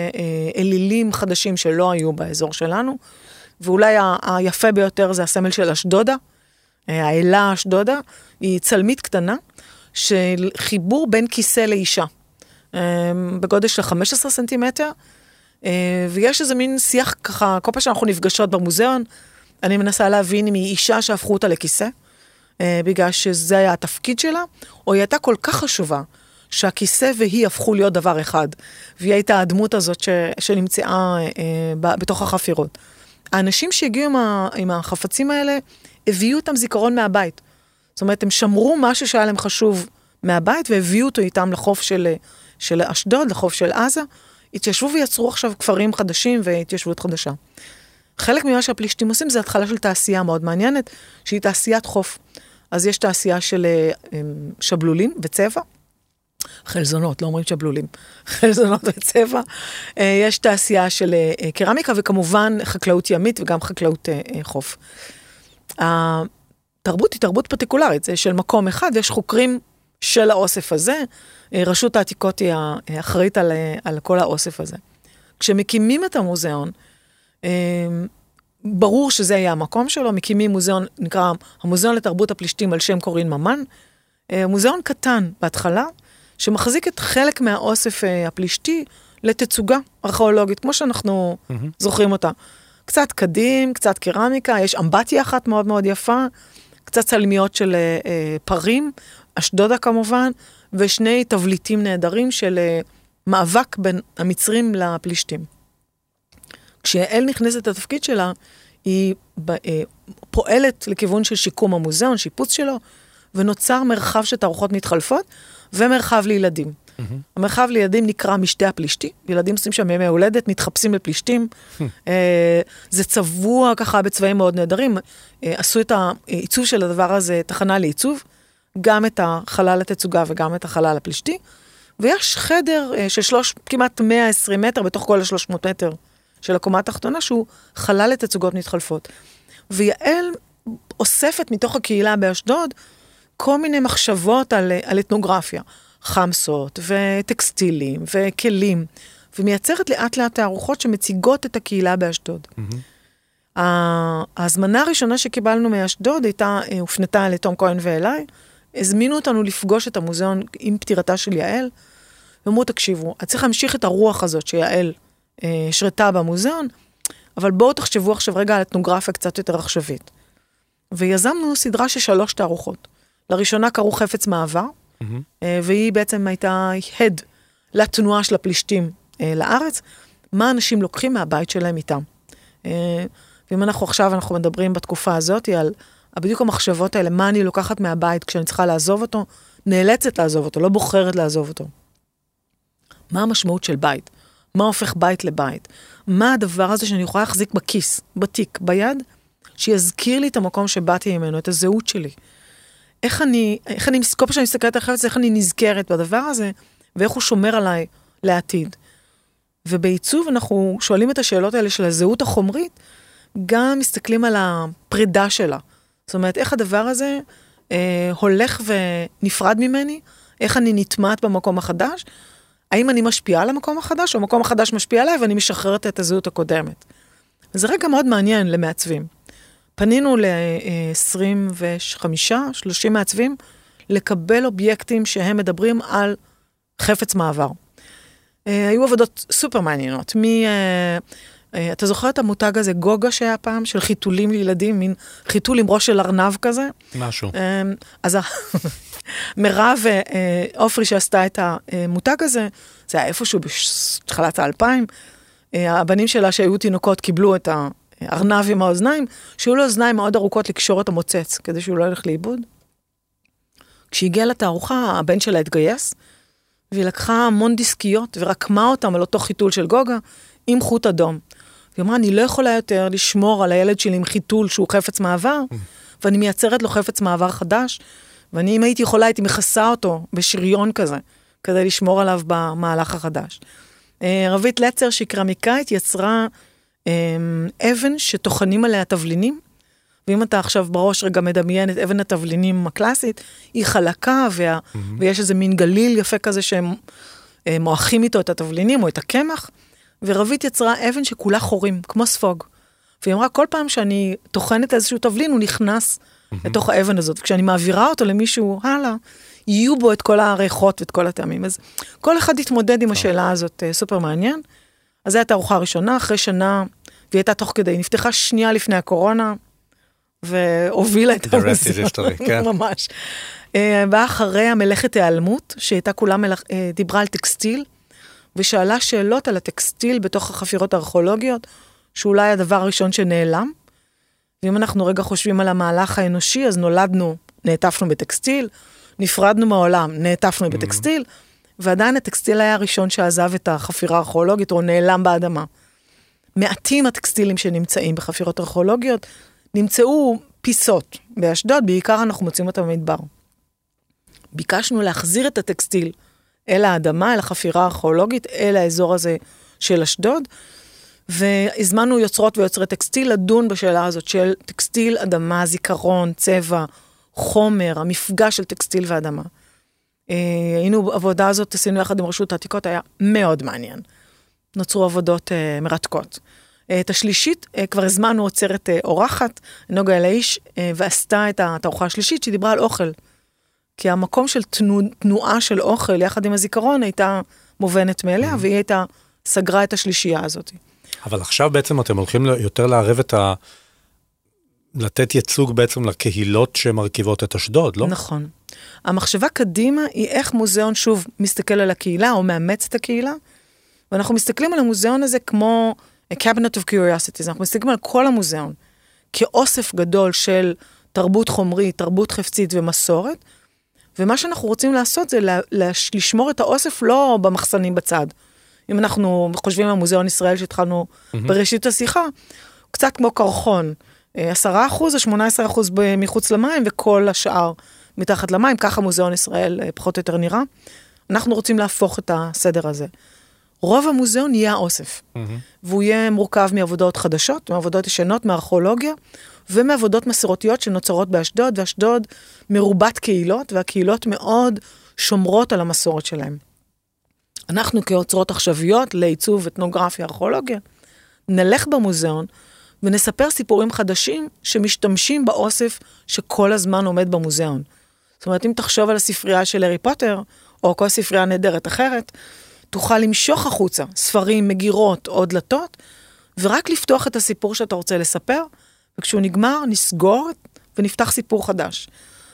Speaker 3: אלילים חדשים שלא היו באזור שלנו, ואולי היפה ביותר זה הסמל של אשדודה, האלה אשדודה, היא צלמית קטנה של חיבור בין כיסא לאישה, בגודל של 15 סנטימטר, ויש איזה מין שיח ככה, כל פעם שאנחנו נפגשות במוזיאון, אני מנסה להבין אם היא אישה שהפכו אותה לכיסא, uh, בגלל שזה היה התפקיד שלה, או היא הייתה כל כך חשובה. שהכיסא והיא הפכו להיות דבר אחד. והיא הייתה הדמות הזאת ש, שנמצאה אה, בתוך החפירות. האנשים שהגיעו עם, ה, עם החפצים האלה, הביאו אותם זיכרון מהבית. זאת אומרת, הם שמרו משהו שהיה להם חשוב מהבית והביאו אותו איתם לחוף של, של אשדוד, לחוף של עזה. התיישבו ויצרו עכשיו כפרים חדשים והתיישבות חדשה. חלק ממה שהפלישתים עושים זה התחלה של תעשייה מאוד מעניינת, שהיא תעשיית חוף. אז יש תעשייה של אה, שבלולים וצבע, חלזונות, לא אומרים שבלולים, חלזונות וצבע. אה, יש תעשייה של אה, קרמיקה וכמובן חקלאות ימית וגם חקלאות חוף. התרבות היא תרבות פרטיקולרית, זה של מקום אחד, ויש חוקרים של האוסף הזה. רשות העתיקות היא האחראית על, על כל האוסף הזה. כשמקימים את המוזיאון, ברור שזה יהיה המקום שלו, מקימים מוזיאון, נקרא המוזיאון לתרבות הפלישתים על שם קורין ממן. מוזיאון קטן בהתחלה, שמחזיק את חלק מהאוסף אה, הפלישתי לתצוגה ארכיאולוגית, כמו שאנחנו mm-hmm. זוכרים אותה. קצת קדים, קצת קרמיקה, יש אמבטיה אחת מאוד מאוד יפה, קצת צלמיות של אה, אה, פרים, אשדודה כמובן, ושני תבליטים נהדרים של אה, מאבק בין המצרים לפלישתים. כשיעל נכנסת לתפקיד שלה, היא אה, פועלת לכיוון של שיקום המוזיאון, שיפוץ שלו, ונוצר מרחב של תערוכות מתחלפות, ומרחב לילדים. Mm-hmm. המרחב לילדים נקרא משתה הפלישתי, ילדים עושים שם ימי הולדת, מתחפשים לפלישתים. Mm-hmm. אה, זה צבוע ככה בצבעים מאוד נהדרים. אה, עשו את העיצוב של הדבר הזה תחנה לעיצוב, גם את החלל התצוגה וגם את החלל הפלישתי. ויש חדר אה, של שלוש, כמעט 120 מטר בתוך כל ה-300 מטר של הקומה התחתונה, שהוא חלל לתצוגות מתחלפות. ויעל אוספת מתוך הקהילה באשדוד כל מיני מחשבות על, על אתנוגרפיה, חמסות וטקסטילים וכלים, ומייצרת לאט לאט תערוכות שמציגות את הקהילה באשדוד. Mm-hmm. ההזמנה הראשונה שקיבלנו מאשדוד הייתה, אה, הופנתה לתום כהן ואליי, הזמינו אותנו לפגוש את המוזיאון עם פטירתה של יעל, ואמרו, תקשיבו, את צריך להמשיך את הרוח הזאת שיעל אה, השרתה במוזיאון, אבל בואו תחשבו עכשיו רגע על אתנוגרפיה קצת יותר עכשווית. ויזמנו סדרה של שלוש תערוכות. לראשונה קראו חפץ מעבר, mm-hmm. והיא בעצם הייתה הד לתנועה של הפלישתים אה, לארץ, מה אנשים לוקחים מהבית שלהם איתם. אה, ואם אנחנו עכשיו, אנחנו מדברים בתקופה הזאת על בדיוק המחשבות האלה, מה אני לוקחת מהבית כשאני צריכה לעזוב אותו, נאלצת לעזוב אותו, לא בוחרת לעזוב אותו. מה המשמעות של בית? מה הופך בית לבית? מה הדבר הזה שאני יכולה להחזיק בכיס, בתיק, ביד, שיזכיר לי את המקום שבאתי ממנו, את הזהות שלי. איך אני, איך אני, כל פעם שאני מסתכלת על החפץ, איך אני נזכרת בדבר הזה, ואיך הוא שומר עליי לעתיד. ובעיצוב אנחנו שואלים את השאלות האלה של הזהות החומרית, גם מסתכלים על הפרידה שלה. זאת אומרת, איך הדבר הזה אה, הולך ונפרד ממני, איך אני נטמעת במקום החדש, האם אני משפיעה על המקום החדש, או המקום החדש משפיע עליי ואני משחררת את הזהות הקודמת. זה רגע מאוד מעניין למעצבים. פנינו ל-25-30 מעצבים לקבל אובייקטים שהם מדברים על חפץ מעבר. אה, היו עבודות סופר מעניינות. אה, אה, אתה זוכר את המותג הזה, גוגה שהיה פעם, של חיתולים לילדים, מין חיתול עם ראש של ארנב כזה?
Speaker 2: משהו.
Speaker 3: אז מירב עופרי שעשתה את המותג הזה, זה היה איפשהו בתחילת האלפיים. הבנים שלה שהיו תינוקות קיבלו את הארנב עם האוזניים, שהיו לו אוזניים מאוד ארוכות לקשור את המוצץ, כדי שהוא לא ילך לאיבוד. כשהגיעה לתערוכה, הבן שלה התגייס, והיא לקחה המון דיסקיות ורקמה אותם על אותו חיתול של גוגה עם חוט אדום. היא אמרה, אני לא יכולה יותר לשמור על הילד שלי עם חיתול שהוא חפץ מעבר, ואני מייצרת לו חפץ מעבר חדש, ואני, אם הייתי יכולה, הייתי מכסה אותו בשריון כזה, כדי לשמור עליו במהלך החדש. אה, רבית לצר, שהיא קרמיקאית, יצרה אמ, אבן שטוחנים עליה תבלינים, ואם אתה עכשיו בראש רגע מדמיין את אבן התבלינים הקלאסית, היא חלקה, וה, mm-hmm. ויש איזה מין גליל יפה כזה שהם אה, מועכים איתו את התבלינים או את הקמח, ורבית יצרה אבן שכולה חורים, כמו ספוג. והיא אמרה, כל פעם שאני טוחנת איזשהו תבלין, הוא נכנס mm-hmm. לתוך האבן הזאת. וכשאני מעבירה אותו למישהו הלאה, יהיו בו את כל הריחות ואת כל הטעמים. אז כל אחד יתמודד עם השאלה הזאת, אה, סופר מעניין. אז זו הייתה ארוחה ראשונה, אחרי שנה, והיא הייתה תוך כדי, נפתחה שנייה לפני הקורונה, והובילה את
Speaker 2: המוזיאון. כן.
Speaker 3: ממש. אה, באה אחריה מלאכת היעלמות, שהייתה כולה מלאכ... אה, דיברה על טקסטיל, ושאלה שאלות על הטקסטיל בתוך החפירות הארכיאולוגיות, שאולי הדבר הראשון שנעלם. ואם אנחנו רגע חושבים על המהלך האנושי, אז נולדנו, נעטפנו בטקסטיל, נפרדנו מהעולם, נעטפנו mm. בטקסטיל, ועדיין הטקסטיל היה הראשון שעזב את החפירה הארכיאולוגית, או נעלם באדמה. מעטים הטקסטילים שנמצאים בחפירות ארכיאולוגיות, נמצאו פיסות באשדוד, בעיקר אנחנו מוצאים אותם במדבר. ביקשנו להחזיר את הטקסטיל אל האדמה, אל החפירה הארכיאולוגית, אל האזור הזה של אשדוד, והזמנו יוצרות ויוצרי טקסטיל לדון בשאלה הזאת של טקסטיל, אדמה, זיכרון, צבע, חומר, המפגש של טקסטיל ואדמה. אה, היינו, עבודה הזאת עשינו יחד עם רשות העתיקות, היה מאוד מעניין. נוצרו עבודות אה, מרתקות. אה, את השלישית, אה, כבר הזמנו עוצרת אה, אורחת, נוגה אלאיש, ועשתה את התערוכה השלישית שדיברה על אוכל. כי המקום של תנו, תנועה של אוכל יחד עם הזיכרון הייתה מובנת מאליה, mm-hmm. והיא הייתה, סגרה את השלישייה הזאת.
Speaker 2: אבל עכשיו בעצם אתם הולכים יותר לערב את ה... לתת ייצוג בעצם לקהילות שמרכיבות את אשדוד, לא?
Speaker 3: נכון. המחשבה קדימה היא איך מוזיאון שוב מסתכל על הקהילה או מאמץ את הקהילה, ואנחנו מסתכלים על המוזיאון הזה כמו a cabinet of curiosities, אנחנו מסתכלים על כל המוזיאון כאוסף גדול של תרבות חומרית, תרבות חפצית ומסורת, ומה שאנחנו רוצים לעשות זה לשמור את האוסף לא במחסנים בצד. אם אנחנו חושבים על מוזיאון ישראל שהתחלנו mm-hmm. בראשית השיחה, קצת כמו קרחון, 10 אה, אחוז או 18 אחוז מחוץ למים וכל השאר מתחת למים, ככה מוזיאון ישראל אה, פחות או יותר נראה. אנחנו רוצים להפוך את הסדר הזה. רוב המוזיאון יהיה האוסף. Mm-hmm. והוא יהיה מורכב מעבודות חדשות, מעבודות ישנות, מארכיאולוגיה, ומעבודות מסורתיות שנוצרות באשדוד, ואשדוד מרובת קהילות, והקהילות מאוד שומרות על המסורת שלהם. אנחנו כאוצרות עכשוויות לעיצוב אתנוגרפיה, ארכיאולוגיה, נלך במוזיאון ונספר סיפורים חדשים שמשתמשים באוסף שכל הזמן עומד במוזיאון. זאת אומרת, אם תחשוב על הספרייה של הארי פוטר, או כל ספרייה נהדרת אחרת, תוכל למשוך החוצה ספרים, מגירות או דלתות, ורק לפתוח את הסיפור שאתה רוצה לספר, וכשהוא נגמר, נסגור ונפתח סיפור חדש.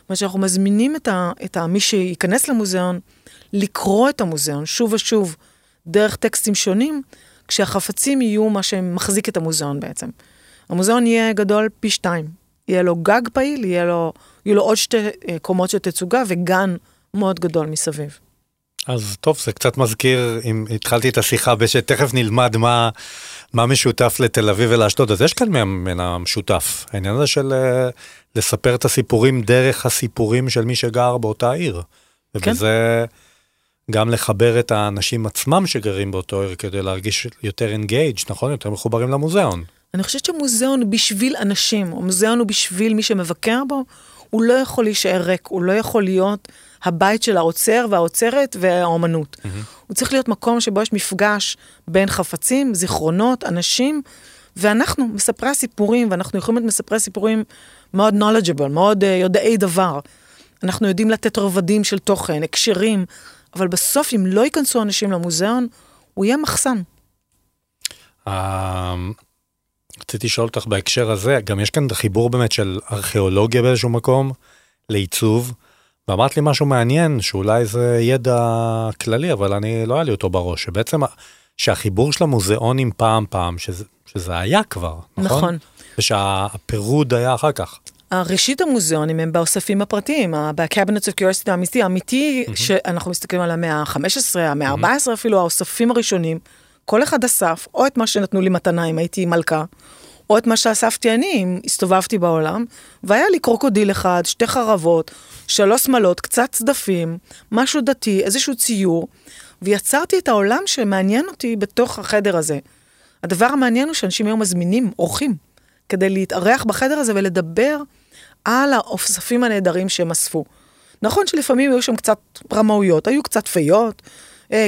Speaker 3: אומרת שאנחנו מזמינים את, ה, את ה, מי שייכנס למוזיאון, לקרוא את המוזיאון שוב ושוב, דרך טקסטים שונים, כשהחפצים יהיו מה שמחזיק את המוזיאון בעצם. המוזיאון יהיה גדול פי שתיים. יהיה לו גג פעיל, יהיה לו, יהיו לו עוד שתי אה, קומות של תצוגה וגן מאוד גדול מסביב.
Speaker 2: אז טוב, זה קצת מזכיר, אם התחלתי את השיחה בשתכף נלמד מה, מה משותף לתל אביב ולאשדוד, אז יש כאן מן המשותף, העניין הזה של אה, לספר את הסיפורים דרך הסיפורים של מי שגר באותה עיר.
Speaker 3: כן.
Speaker 2: ובזה גם לחבר את האנשים עצמם שגרים באותו עיר כדי להרגיש יותר אינגייג', נכון? יותר מחוברים למוזיאון.
Speaker 3: אני חושבת שמוזיאון בשביל אנשים, או מוזיאון הוא בשביל מי שמבקר בו, הוא לא יכול להישאר ריק, הוא לא יכול להיות הבית של האוצר והאוצרת והאומנות. Mm-hmm. הוא צריך להיות מקום שבו יש מפגש בין חפצים, זיכרונות, אנשים, ואנחנו מספרי הסיפורים, ואנחנו יכולים להיות מספרי סיפורים מאוד knowledgeable, מאוד uh, יודעי דבר. אנחנו יודעים לתת רבדים של תוכן, הקשרים, אבל בסוף, אם לא ייכנסו אנשים למוזיאון, הוא יהיה מחסן.
Speaker 2: אמ, רציתי לשאול אותך בהקשר הזה, גם יש כאן חיבור באמת של ארכיאולוגיה באיזשהו מקום לעיצוב, ואמרת לי משהו מעניין, שאולי זה ידע כללי, אבל אני לא היה לי אותו בראש, שבעצם שהחיבור של המוזיאונים פעם פעם, שזה, שזה היה כבר, נכון?
Speaker 3: נכון.
Speaker 2: ושהפירוד היה אחר כך.
Speaker 3: ראשית המוזיאונים הם באוספים הפרטיים, ב-Cabinets of Curiosity האמיתי, האמיתי, mm-hmm. שאנחנו מסתכלים על המאה ה-15, המאה ה-14 mm-hmm. אפילו, האוספים הראשונים, כל אחד אסף או את מה שנתנו לי מתנה אם הייתי מלכה, או את מה שאספתי אני אם הסתובבתי בעולם, והיה לי קרוקודיל אחד, שתי חרבות, שלוש שמלות, קצת צדפים, משהו דתי, איזשהו ציור, ויצרתי את העולם שמעניין אותי בתוך החדר הזה. הדבר המעניין הוא שאנשים היום מזמינים אורחים כדי להתארח בחדר הזה ולדבר על האוספים הנהדרים שהם אספו. נכון שלפעמים היו שם קצת רמאויות, היו קצת פיות,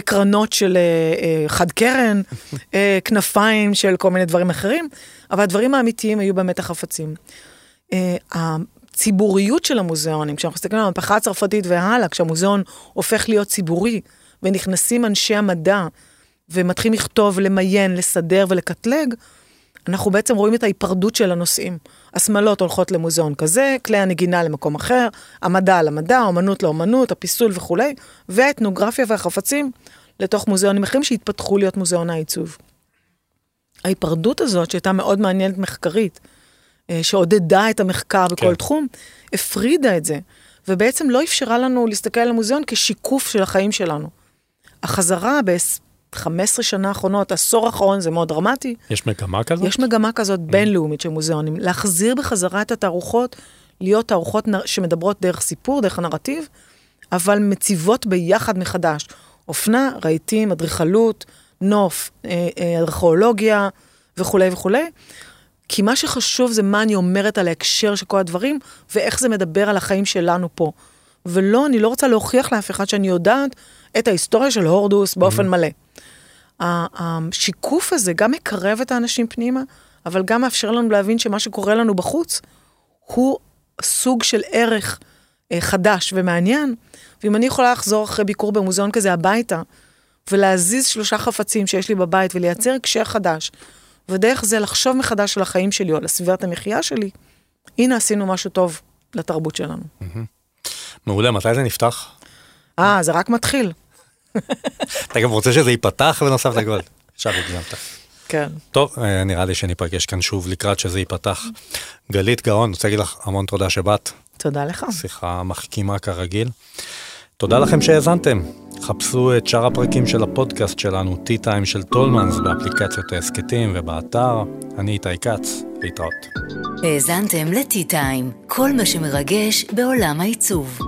Speaker 3: קרנות של אה, אה, חד קרן, כנפיים של כל מיני דברים אחרים, אבל הדברים האמיתיים היו באמת החפצים. הציבוריות של המוזיאונים, כשאנחנו מסתכלים על המהפכה הצרפתית והלאה, כשהמוזיאון הופך להיות ציבורי, ונכנסים אנשי המדע, ומתחילים לכתוב, למיין, לסדר ולקטלג, אנחנו בעצם רואים את ההיפרדות של הנושאים. השמלות הולכות למוזיאון כזה, כלי הנגינה למקום אחר, המדע למדע, האומנות לאומנות, הפיסול וכולי, והאתנוגרפיה והחפצים לתוך מוזיאונים אחרים שהתפתחו להיות מוזיאון העיצוב. ההיפרדות הזאת, שהייתה מאוד מעניינת מחקרית, אה, שעודדה את המחקר בכל כן. תחום, הפרידה את זה, ובעצם לא אפשרה לנו להסתכל על המוזיאון כשיקוף של החיים שלנו. החזרה 15 שנה האחרונות, עשור האחרון, זה מאוד דרמטי.
Speaker 2: יש מגמה כזאת?
Speaker 3: יש מגמה כזאת mm. בינלאומית של מוזיאונים, להחזיר בחזרה את התערוכות, להיות תערוכות שמדברות דרך סיפור, דרך הנרטיב, אבל מציבות ביחד מחדש. אופנה, רהיטים, אדריכלות, נוף, אה, אה, ארכיאולוגיה וכולי וכולי. כי מה שחשוב זה מה אני אומרת על ההקשר של כל הדברים, ואיך זה מדבר על החיים שלנו פה. ולא, אני לא רוצה להוכיח לאף אחד שאני יודעת את ההיסטוריה של הורדוס באופן mm-hmm. מלא. השיקוף הזה גם מקרב את האנשים פנימה, אבל גם מאפשר לנו להבין שמה שקורה לנו בחוץ הוא סוג של ערך אה, חדש ומעניין. ואם אני יכולה לחזור אחרי ביקור במוזיאון כזה הביתה, ולהזיז שלושה חפצים שיש לי בבית ולייצר הקשר חדש, ודרך זה לחשוב מחדש על החיים שלי או על סביבת המחיה שלי, הנה עשינו משהו טוב לתרבות שלנו.
Speaker 2: מעולה, מתי זה נפתח?
Speaker 3: אה, זה רק מתחיל.
Speaker 2: אתה גם רוצה שזה ייפתח בנוסף לכל. עכשיו הגזמת.
Speaker 3: כן.
Speaker 2: טוב, אה, נראה לי שניפגש כאן שוב לקראת שזה ייפתח. גלית גאון, אני רוצה להגיד לך המון תודה שבאת.
Speaker 3: תודה לך.
Speaker 2: שיחה מחכימה כרגיל. תודה לכם שהאזנתם. חפשו את שאר הפרקים של הפודקאסט שלנו, T-Time של טולמנס, באפליקציות ההסכתים ובאתר. אני איתי כץ, להתראות.
Speaker 1: האזנתם ל-T-Time, כל מה שמרגש בעולם העיצוב.